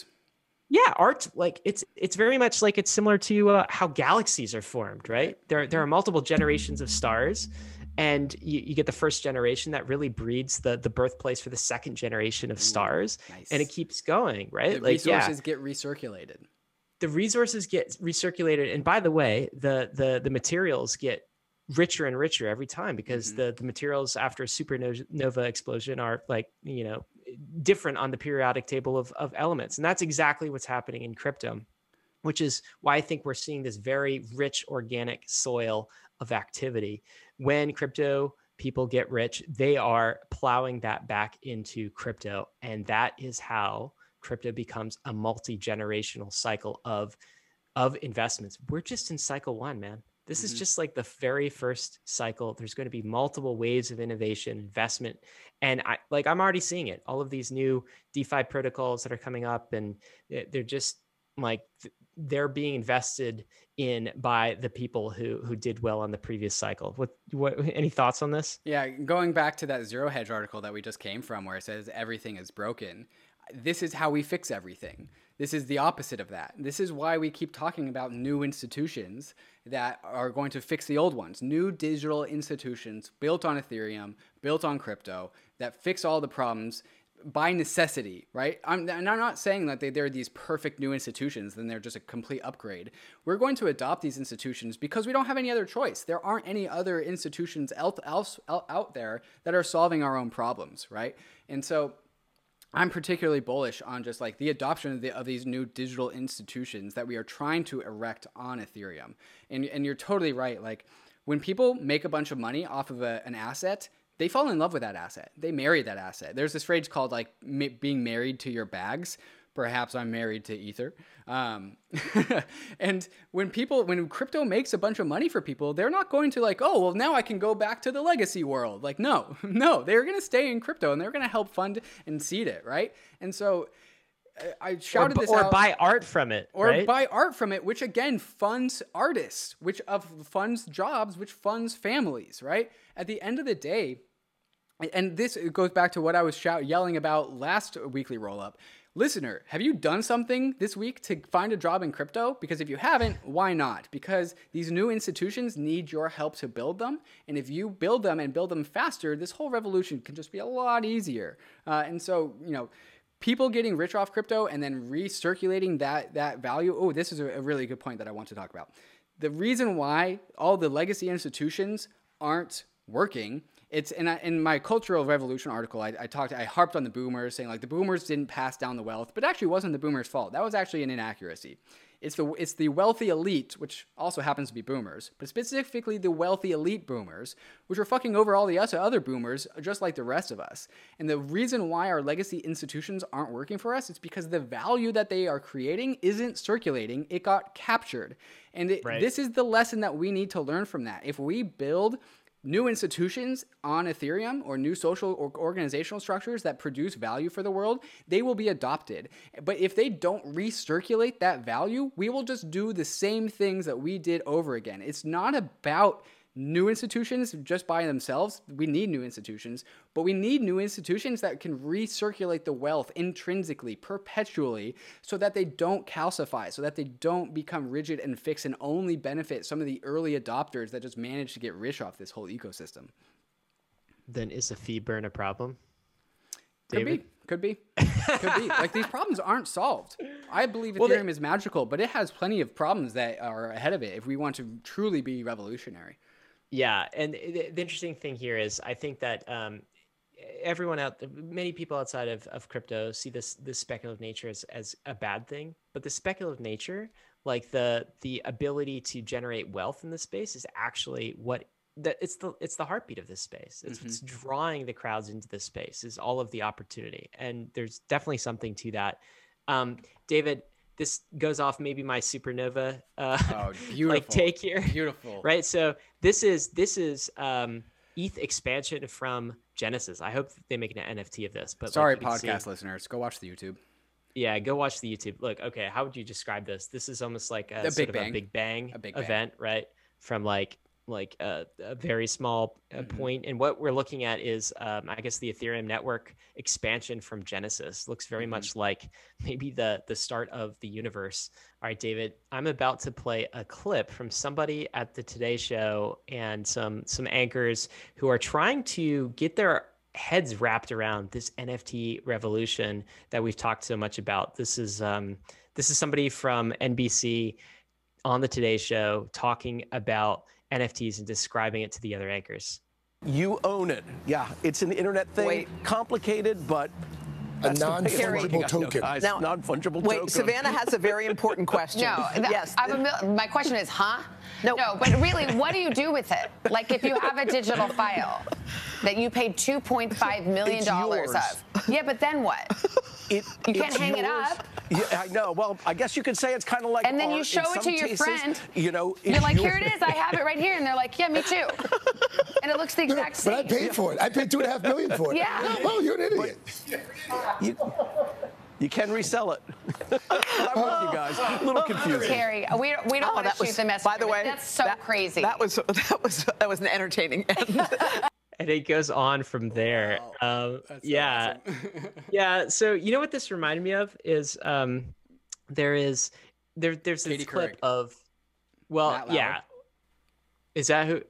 yeah art like it's it's very much like it's similar to uh, how galaxies are formed right there there are multiple generations of stars and you, you, get the first generation that really breeds the the birthplace for the second generation of stars nice. and it keeps going right the like resources yeah. get recirculated the resources get recirculated and by the way the the the materials get richer and richer every time because mm-hmm. the the materials after a supernova explosion are like you know different on the periodic table of, of elements. And that's exactly what's happening in crypto which is why i think we're seeing this very rich organic soil of activity. When crypto people get rich they are plowing that back into crypto. And that is how crypto becomes a multi-generational cycle of of investments. We're just in cycle one man this mm-hmm. is just like the very first cycle. There's going to be multiple waves of innovation, investment, and I like I'm already seeing it. All of these new DeFi protocols that are coming up, and they're just like they're being invested in by the people who who did well on the previous cycle. What what any thoughts on this? Yeah, going back to that Zero Hedge article that we just came from, where it says everything is broken. This is how we fix everything. This is the opposite of that. This is why we keep talking about new institutions that are going to fix the old ones. New digital institutions built on Ethereum, built on crypto, that fix all the problems by necessity, right? I'm, and I'm not saying that they, they're these perfect new institutions, then they're just a complete upgrade. We're going to adopt these institutions because we don't have any other choice. There aren't any other institutions else, else out there that are solving our own problems, right? And so I'm particularly bullish on just like the adoption of, the, of, these new digital institutions that we are trying to erect on Ethereum. And, and you're totally right. Like when people make a bunch of money off of a, an asset, they fall in love with that asset. They marry that asset. There's this phrase called like ma- being married to your bags. Perhaps I'm married to Ether. Um, [LAUGHS] and when people, when crypto makes a bunch of money for people, they're not going to like, oh, well, now I can go back to the legacy world. Like, no, [LAUGHS] no, they're going to stay in crypto and they're going to help fund and seed it, right? And so I shouted or, this or out. buy art from it, or right? buy art from it, which again funds artists, which of funds jobs, which funds families, right? At the end of the day, and this goes back to what I was shout, yelling about last weekly roll up. Listener, have you done something this week to find a job in crypto? Because if you haven't, why not? Because these new institutions need your help to build them. And if you build them and build them faster, this whole revolution can just be a lot easier. Uh, and so, you know, people getting rich off crypto and then recirculating that that value. Oh, this is a really good point that I want to talk about. The reason why all the legacy institutions aren't working it's in, in my cultural revolution article I, I, talked i harped on the boomers saying like the boomers didn't pass down the wealth but actually wasn't the boomers fault. That was actually an inaccuracy. It's the it's the wealthy elite which also happens to be boomers but specifically the wealthy elite boomers which are fucking over all the other boomers just like the rest of us. And the reason why our legacy institutions aren't working for us is because the value that they are creating isn't circulating. It got captured. And it, right. this is the lesson that we need to learn from that. If we build new institutions on Ethereum or new social or organizational structures that produce value for the world, they will be adopted. But if they don't recirculate that value, we will just do the same things that we did over again. It's not about new institutions just by themselves. We need new institutions, but we need new institutions that can recirculate the wealth intrinsically, perpetually, so that they don't calcify, so that they don't become rigid and fixed and only benefit some of the early adopters that just manage to get rich off this whole ecosystem. Then is a fee burn a problem? Could be. Could be. Could be. Like these problems aren't solved. I believe Ethereum well, they, is magical, but it has plenty of problems that are ahead of it if we want to truly be revolutionary. Yeah, and the, the interesting thing here is I think that um, everyone out many people outside of, of crypto see this this speculative nature as, as a bad thing but the speculative nature like the the ability to generate wealth in this space is actually what that it's the it's the heartbeat of this space it's mm-hmm. what's drawing the crowds into this space is all of the opportunity and there's definitely something to that um, david this goes off maybe my supernova uh, oh, [LAUGHS] like take here. Beautiful. [LAUGHS] right. So this is this is um, ETH expansion from Genesis. I hope they make an NFT of this. But sorry, like podcast listeners, go watch the YouTube. Yeah, go watch the YouTube. Look, okay, how would you describe this? This is almost like a, a sort big of bang. a big bang a big event, bang. right? From like like a, a very small uh, mm-hmm. point. And what we're looking at is, um, I guess, the Ethereum network expansion from Genesis. Looks very mm-hmm. much like [LAUGHS] maybe the the start of the universe. All right, David, I'm about to play a clip from somebody at the Today Show and some some anchors who are trying to get their heads wrapped around this NFT revolution that we've talked so much about. This is um, this is somebody from NBC on the Today Show talking about NFTs and describing it to the other anchors. You own it. Yeah, it's an internet thing. Wait. Complicated, but a non-fungible token. Now, non-fungible wait, token. Savannah has a very important [LAUGHS] question. no, yes. my question is, huh? No. no, but really, what do you do with it? Like, if you have a digital [LAUGHS] file that you paid $2.5 million of. Yeah, but then what? [LAUGHS] It, you can't hang yours. it up. Yeah, I know. Well, I guess you could say it's kind of like. And then art. you show it to your cases, friend. You know, you're like, here it is. I have it right here, and they're like, yeah, me too. [LAUGHS] and it looks the exact same. But I paid for it. I paid two and a half million for it. Yeah. Oh, you're an idiot. You, you can resell it. I'm with you guys. A little confused. Terry, we, we don't oh, want to shoot was, the message. By the way, that's so that, crazy. That was [LAUGHS] that was that was an entertaining end. [LAUGHS] and it goes on from there. Wow. Um, yeah, awesome. [LAUGHS] yeah. So you know what this reminded me of is um, there is there there's this Katie clip Couric. of well yeah. Is that who?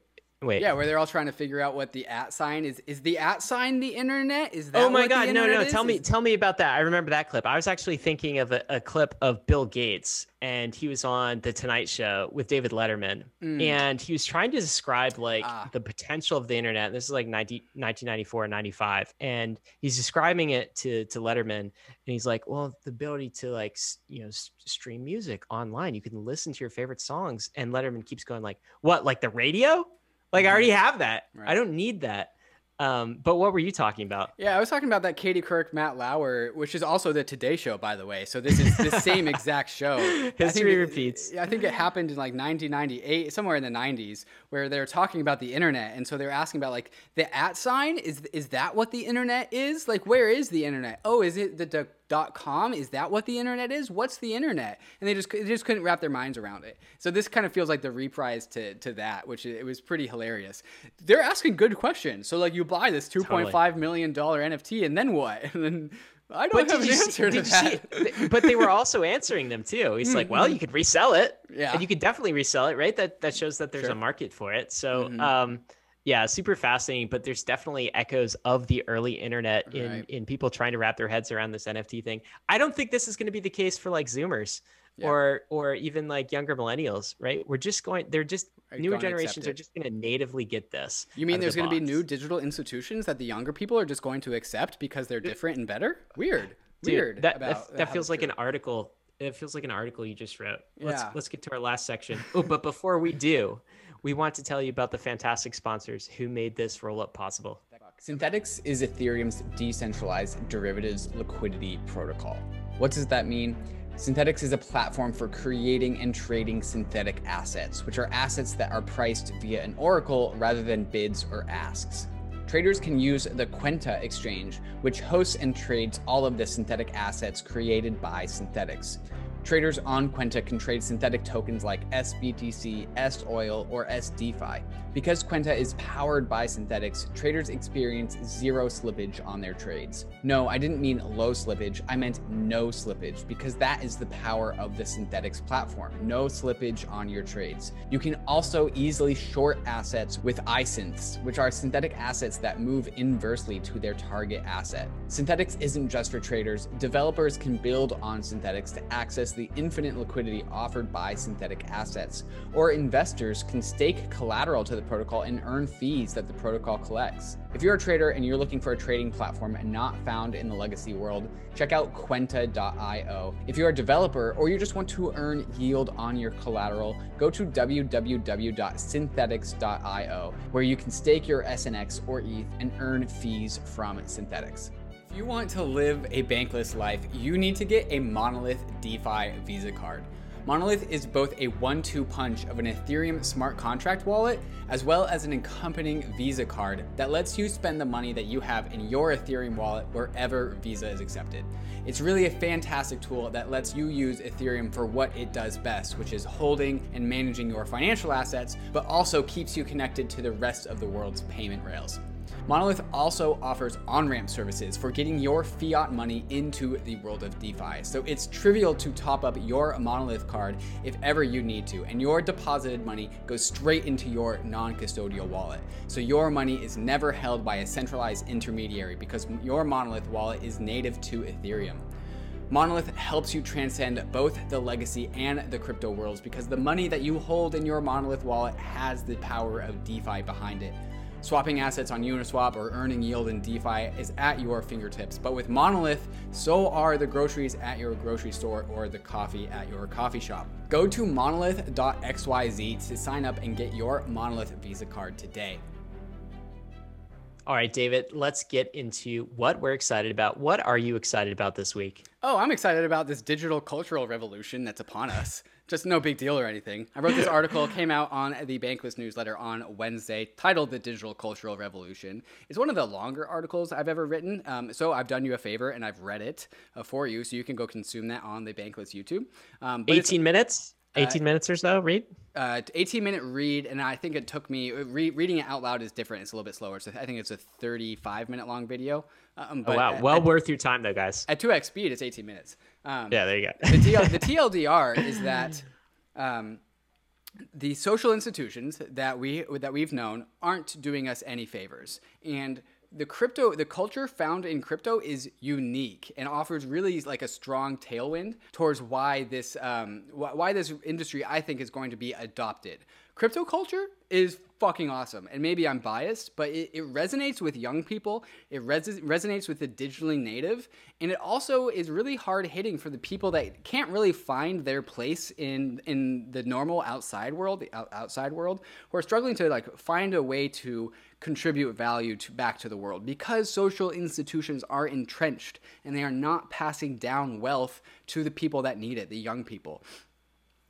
Wait. Yeah, where they're all trying to figure out what the at sign is. Is the at sign the internet? Is that? Oh my god! no, no. Is? Tell me, tell me about that. I remember that clip. I was actually thinking of a, a clip of Bill Gates, and he was on the Tonight Show with David Letterman, mm. and he was trying to describe like ah. the potential of the internet. This is like 90, 1994 and 95, and he's describing it to to Letterman, and he's like, "Well, the ability to like you know stream music online, you can listen to your favorite songs." And Letterman keeps going like, "What? Like the radio?" Like I already have that. Right. I don't need that. Um, but what were you talking about? Yeah, I was talking about that Katie Couric, Matt Lauer, which is also the Today Show, by the way. So this is the [LAUGHS] same exact show. History repeats. I think it happened in like 1998, somewhere in the 90s, where they're talking about the internet, and so they're asking about like the at sign. Is is that what the internet is? Like, where is the internet? Oh, is it the dot com? Is that what the internet is? What's the internet? And they just they just couldn't wrap their minds around it. So this kind of feels like the reprise to to that, which it was pretty hilarious. They're asking good questions. So like you buy this two point five million dollar NFT, and then what? [LAUGHS] And then I don't but have an answer see, to that. But they were also answering them too. He's like, well, you could resell it. Yeah. And you could definitely resell it, right? That that shows that there's Sure. a market for it. So Mhm. um yeah, super fascinating, but there's definitely echoes of the early internet in Right. in people trying to wrap their heads around this NFT thing. I don't think this is going to be the case for like zoomers Yeah. or or even like younger millennials, right? We're just going they're just Are newer generations are just going to natively get this. You mean there's the going to be new digital institutions that the younger people are just going to accept because they're different and better? Weird. Dude, Weird. That about that, that feels like an article. It feels like an article you just wrote. Let's Yeah. let's get to our last section. Oh, but before we do, we want to tell you about the fantastic sponsors who made this roll up possible. Synthetix is Ethereum's decentralized derivatives liquidity protocol. What does that mean? Synthetix is a platform for creating and trading synthetic assets, which are assets that are priced via an oracle rather than bids or asks. Traders can use the Kwenta exchange, which hosts and trades all of the synthetic assets created by Synthetix. Traders on Kwenta can trade synthetic tokens like SBTC, S-Oil, or SDeFi. Because Kwenta is powered by Synthetix, traders experience zero slippage on their trades. No, I didn't mean low slippage, I meant no slippage, because that is the power of the Synthetix platform. No slippage on your trades. You can also easily short assets with iSynths, which are synthetic assets that move inversely to their target asset. Synthetix isn't just for traders, developers can build on Synthetix to access the infinite liquidity offered by synthetic assets, or investors can stake collateral to the protocol and earn fees that the protocol collects. If you're a trader and you're looking for a trading platform not found in the legacy world, check out Kwenta.io. If you're a developer or you just want to earn yield on your collateral, go to www.synthetix.io, where you can stake your SNX or ETH and earn fees from Synthetix. If you want to live a bankless life, you need to get a Monolith DeFi Visa card. Monolith is both a one two punch of an Ethereum smart contract wallet as well as an accompanying Visa card that lets you spend the money that you have in your Ethereum wallet wherever Visa is accepted. It's really a fantastic tool that lets you use Ethereum for what it does best, which is holding and managing your financial assets, but also keeps you connected to the rest of the world's payment rails. Monolith also offers on ramp services for getting your fiat money into the world of DeFi. So it's trivial to top up your Monolith card if ever you need to, and your deposited money goes straight into your non custodial wallet. So your money is never held by a centralized intermediary because your Monolith wallet is native to Ethereum. Monolith helps you transcend both the legacy and the crypto worlds because the money that you hold in your Monolith wallet has the power of DeFi behind it. Swapping assets on Uniswap or earning yield in DeFi is at your fingertips. But with Monolith, so are the groceries at your grocery store or the coffee at your coffee shop. Go to monolith.xyz to sign up and get your Monolith Visa card today. All right, David, let's get into what we're excited about. What are you excited about this week? Oh, I'm excited about this digital cultural revolution that's upon us. Just no big deal or anything. I wrote this [LAUGHS] article, came out on the Bankless newsletter on Wednesday, titled The Digital Cultural Revolution. It's one of the longer articles I've ever written. Um, so I've done you a favor and I've read it uh, for you. So you can go consume that on the Bankless YouTube. Um, 18 minutes? 18 minutes or so, read? uh, 18 minute read, and I think it took me re- reading it out loud is different. It's a little bit slower, so I think it's a 35 minute long video. Um, Oh, wow. Well at, worth your time, though, guys. at 2x speed, it's 18 minutes. Um, Yeah, there you go. the, TL, the [LAUGHS] TLDR is that um, the social institutions that we that we've known aren't doing us any favors, and the crypto the culture found in crypto is unique and offers really like a strong tailwind towards why this um, wh- why this industry I think is going to be adopted. crypto culture is fucking awesome. And maybe I'm biased, but it, it resonates with young people. It res- resonates with the digitally native. And it also is really hard hitting for the people that can't really find their place in in the normal outside world, the outside world, who are struggling to like find a way to contribute value to back to the world because social institutions are entrenched and they are not passing down wealth to the people that need it, the young people.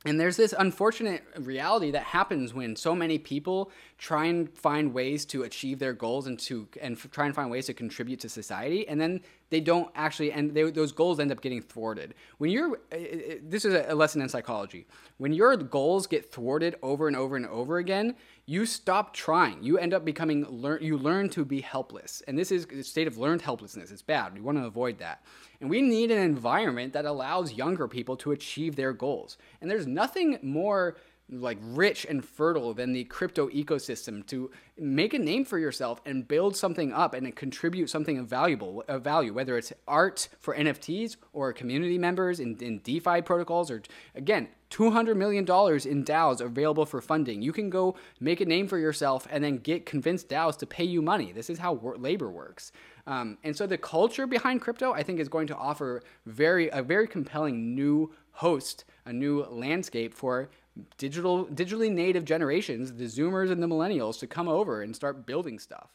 And there's this unfortunate reality that happens when so many people try and find ways to achieve their goals and to and f- try and find ways to contribute to society, and then they don't actually, and they, those goals end up getting thwarted. When you're, uh, uh, this is a lesson in psychology. When your goals get thwarted over and over and over again, you stop trying. You end up becoming learn. You learn to be helpless, and this is a state of learned helplessness. It's bad. We want to avoid that. And we need an environment that allows younger people to achieve their goals. And there's nothing more like rich and fertile than the crypto ecosystem to make a name for yourself and build something up and contribute something of valuable of value whether it's art for nfts or community members in, in defi protocols or again $200 million in DAOs available for funding. You can go make a name for yourself and then get convinced DAOs to pay you money. This is how labor works. Um, and so the culture behind crypto, I think, is going to offer very a very compelling new host, a new landscape for digital digitally native generations, the Zoomers and the Millennials, to come over and start building stuff.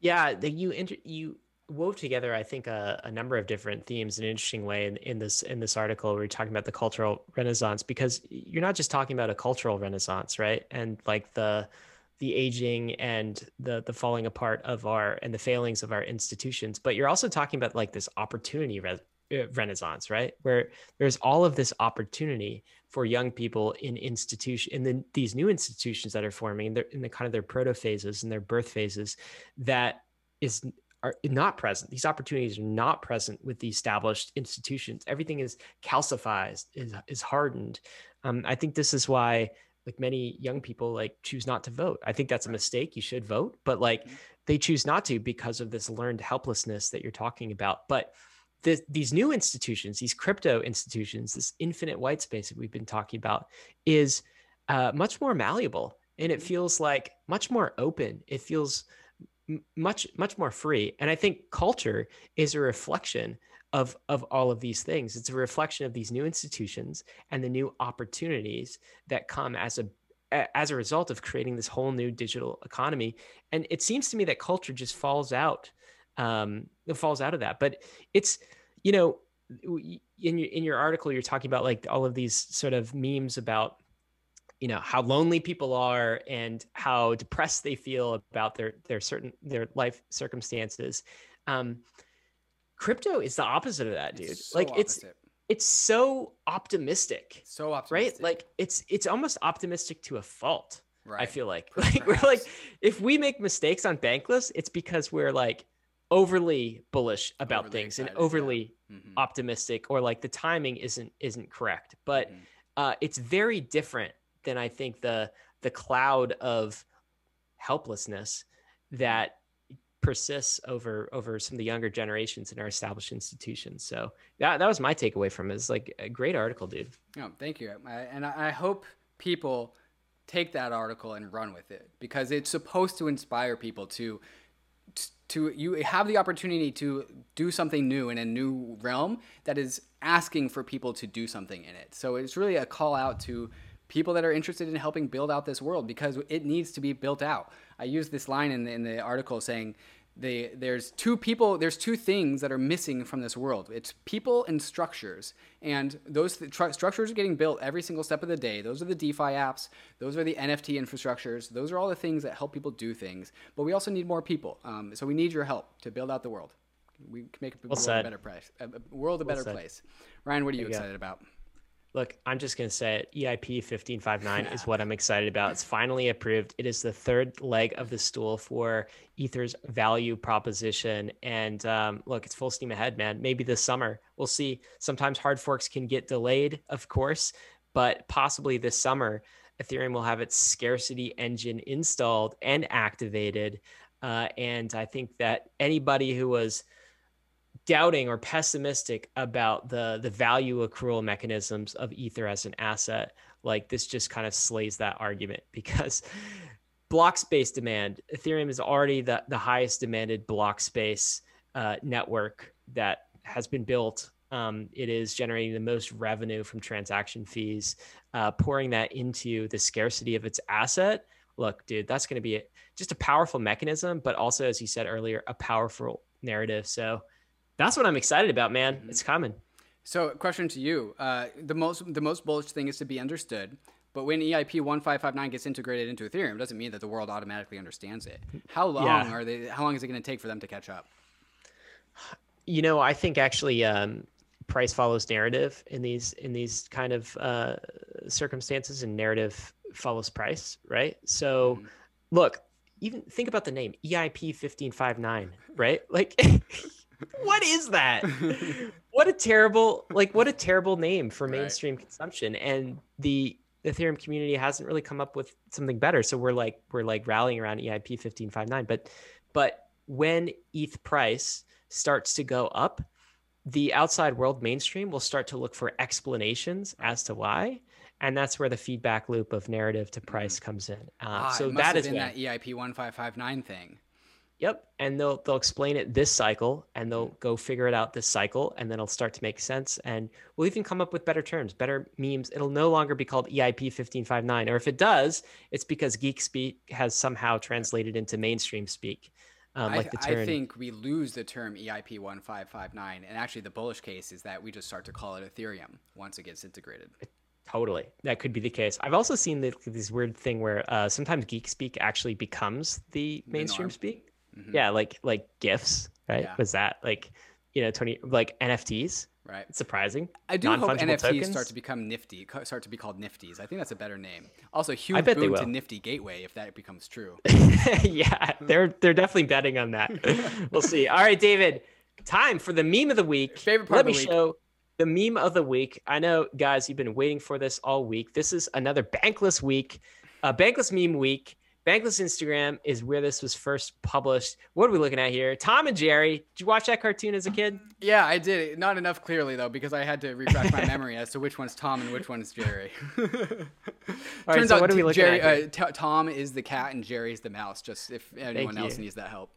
Yeah, the, you inter- you wove together, I think, a, a, number of different themes in an interesting way in, in this in this article. Where you're talking about the cultural renaissance because you're not just talking about a cultural renaissance, right? And like the the aging and the the falling apart of our and the failings of our institutions, but you're also talking about like this opportunity re- uh, renaissance, right? Where there's all of this opportunity for young people in institution in the, these new institutions that are forming in, their, in the kind of their proto phases and their birth phases that is are not present. These opportunities are not present with the established institutions. Everything is calcified, is is hardened. Um, I think this is why like many young people like choose not to vote. I think that's a mistake. You should vote, but like mm-hmm. they choose not to because of this learned helplessness that you're talking about. But the, these new institutions, these crypto institutions, this infinite white space that we've been talking about, is uh, much more malleable, and it mm-hmm. feels like much more open. It feels much much more free and i think culture is a reflection of of all of these things. It's a reflection of these new institutions and the new opportunities that come as a as a result of creating this whole new digital economy. And it seems to me that culture just falls out um it falls out of that. But it's you know in your in your article you're talking about like all of these sort of memes about you know how lonely people are and how depressed they feel about their their certain their life circumstances. Um crypto is the opposite of that dude so like opposite. it's it's so optimistic so optimistic right like it's it's almost optimistic to a fault right i feel like [LAUGHS] like we're like if we make mistakes on bankless it's because we're like overly bullish about overly things excited, and overly yeah. mm-hmm. optimistic or like the timing isn't isn't correct but mm-hmm. uh, it's very different than I think the the cloud of helplessness that persists over over some of the younger generations in our established institutions. So that that was my takeaway from it. It's like a great article, dude. Oh, thank you. I, and I hope people take that article and run with it because it's supposed to inspire people to to you have the opportunity to do something new in a new realm that is asking for people to do something in it. So it's really a call out to people that are interested in helping build out this world because it needs to be built out. I use this line in the, in the article saying they, there's two people, there's two things that are missing from this world. It's people and structures. And those th- tr- structures are getting built every single step of the day. Those are the DeFi apps. Those are the NFT infrastructures. Those are all the things that help people do things. But we also need more people. Um, so we need your help to build out the world. We can make a, well world a better place. A, world a better well place. Ryan, what are you, you excited go. about? Look, I'm just going to say it. EIP 1559 is what I'm excited about. It's finally approved. It is the third leg of the stool for Ether's value proposition. And um, look, it's full steam ahead, man. Maybe this summer. We'll see. Sometimes hard forks can get delayed, of course, but possibly this summer, Ethereum will have its scarcity engine installed and activated. Uh, and I think that anybody who was doubting or pessimistic about the the value accrual mechanisms of ether as an asset like this just kind of slays that argument [LAUGHS] because block space demand, Ethereum is already the, the highest demanded block space uh, network that has been built. Um, it is generating the most revenue from transaction fees, uh, pouring that into the scarcity of its asset. Look, dude, that's going to be just a powerful mechanism, but also, as you said earlier, a powerful narrative. So that's what I'm excited about, man. Mm-hmm. It's coming. So, question to you: uh, the most the most bullish thing is to be understood. But when EIP 1559 gets integrated into Ethereum, it doesn't mean that the world automatically understands it. How long yeah. are they? How long is it going to take for them to catch up? You know, I think actually um, price follows narrative in these in these kind of uh, circumstances, and narrative follows price, right? So, mm-hmm. look, even think about the name EIP 1559, right? Like, [LAUGHS] what is that? [LAUGHS] what a terrible, like, what a terrible name for mainstream right. consumption. And the Ethereum community hasn't really come up with something better. So we're like, we're like rallying around EIP 1559. But, but when ETH price starts to go up, the outside world mainstream will start to look for explanations as to why and that's where the feedback loop of narrative to price mm-hmm. comes in. Uh, ah, so that is in that EIP one five five nine thing. Yep, and they'll they'll explain it this cycle, and they'll go figure it out this cycle, and then it'll start to make sense, and we'll even come up with better terms, better memes. It'll no longer be called EIP fifteen five nine, or if it does, it's because geek speak has somehow translated into mainstream speak. Um, like I, I, think we lose the term EIP 1559. And actually, the bullish case is that we just start to call it Ethereum once it gets integrated. Totally, that could be the case. I've also seen the, this weird thing where uh, sometimes geek speak actually becomes the mainstream the speak. Mm-hmm. Yeah, like like GIFs, right? Yeah. Was that like you know twenty like NFTs? Right. It's surprising. I do hope NFTs tokens. start to become nifty, start to be called Nifties. I think that's a better name. Also, huge boom to Nifty Gateway if that becomes true. [LAUGHS] yeah, they're they're definitely betting on that. [LAUGHS] we'll see. All right, David. Time for the meme of the week. Favorite part Let of the me week. show the meme of the week. I know, guys, you've been waiting for this all week. This is another bankless week, uh, bankless meme week. Bankless Instagram is where this was first published. What are we looking at here? Tom and Jerry. Did you watch that cartoon as a kid? Yeah, I did. Not enough clearly though, because I had to refresh my memory as to which one's Tom and which one's Jerry. [LAUGHS] Turns right, so out, what are we looking Jerry, at? Uh, t- Tom is the cat and Jerry's the mouse. Just if anyone else needs that help.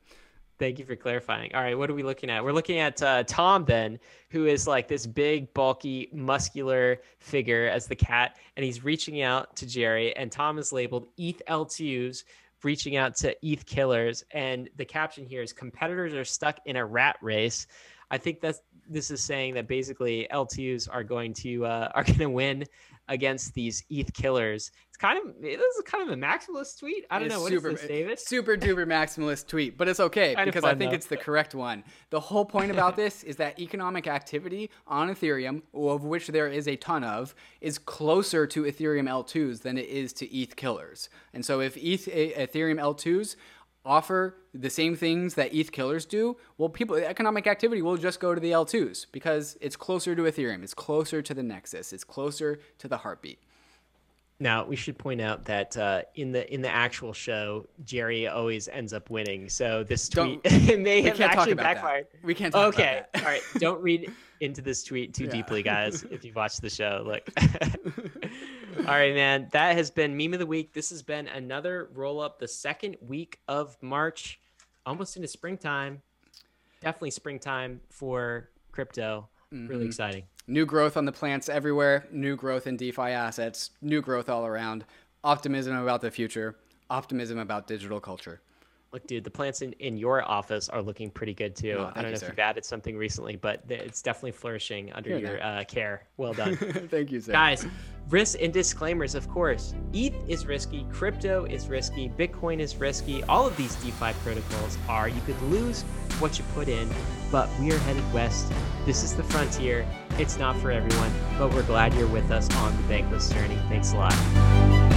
Thank you for clarifying. All right, what are we looking at? We're looking at uh, Tom then, who is like this big, bulky, muscular figure as the cat, and he's reaching out to Jerry. And Tom is labeled ETH L2s, reaching out to ETH killers. And the caption here is competitors are stuck in a rat race. I think that this is saying that basically L2s are going to uh, [LAUGHS] are going to win against these ETH killers. It's kind of this is kind of a maximalist tweet. I don't know what super, is this, David. Super duper maximalist tweet, but it's okay because fun, I think though. it's the correct one. The whole point about this is that economic activity on Ethereum, of which there is a ton of, is closer to Ethereum L2s than it is to ETH killers. And so if ETH Ethereum L2s offer the same things that ETH killers do, well, people economic activity will just go to the L2s because it's closer to Ethereum, it's closer to the Nexus, it's closer to the heartbeat. Now we should point out that uh, in the in the actual show, Jerry always ends up winning. So this tweet [LAUGHS] may have actually backfired. That. We can't. okay, all right. Don't read into this tweet too [LAUGHS] yeah. deeply, guys. If you've watched the show, look. [LAUGHS] all right, man. That has been meme of the week. This has been another roll up, the second week of March, almost into springtime. Definitely springtime for crypto. Mm-hmm. Really exciting. New growth on the plants everywhere, new growth in DeFi assets, new growth all around, optimism about the future, optimism about digital culture. Look, dude, the plants in, in your office are looking pretty good too. Oh, I don't know if you've added something recently, but it's definitely flourishing under your uh, care. Well done. [LAUGHS] thank you, sir. Guys, risks and disclaimers, of course. ETH is risky, crypto is risky, Bitcoin is risky. All of these DeFi protocols are. You could lose what you put in, but we are headed west. This is the frontier. It's not for everyone, but we're glad you're with us on the Bankless journey. Thanks a lot.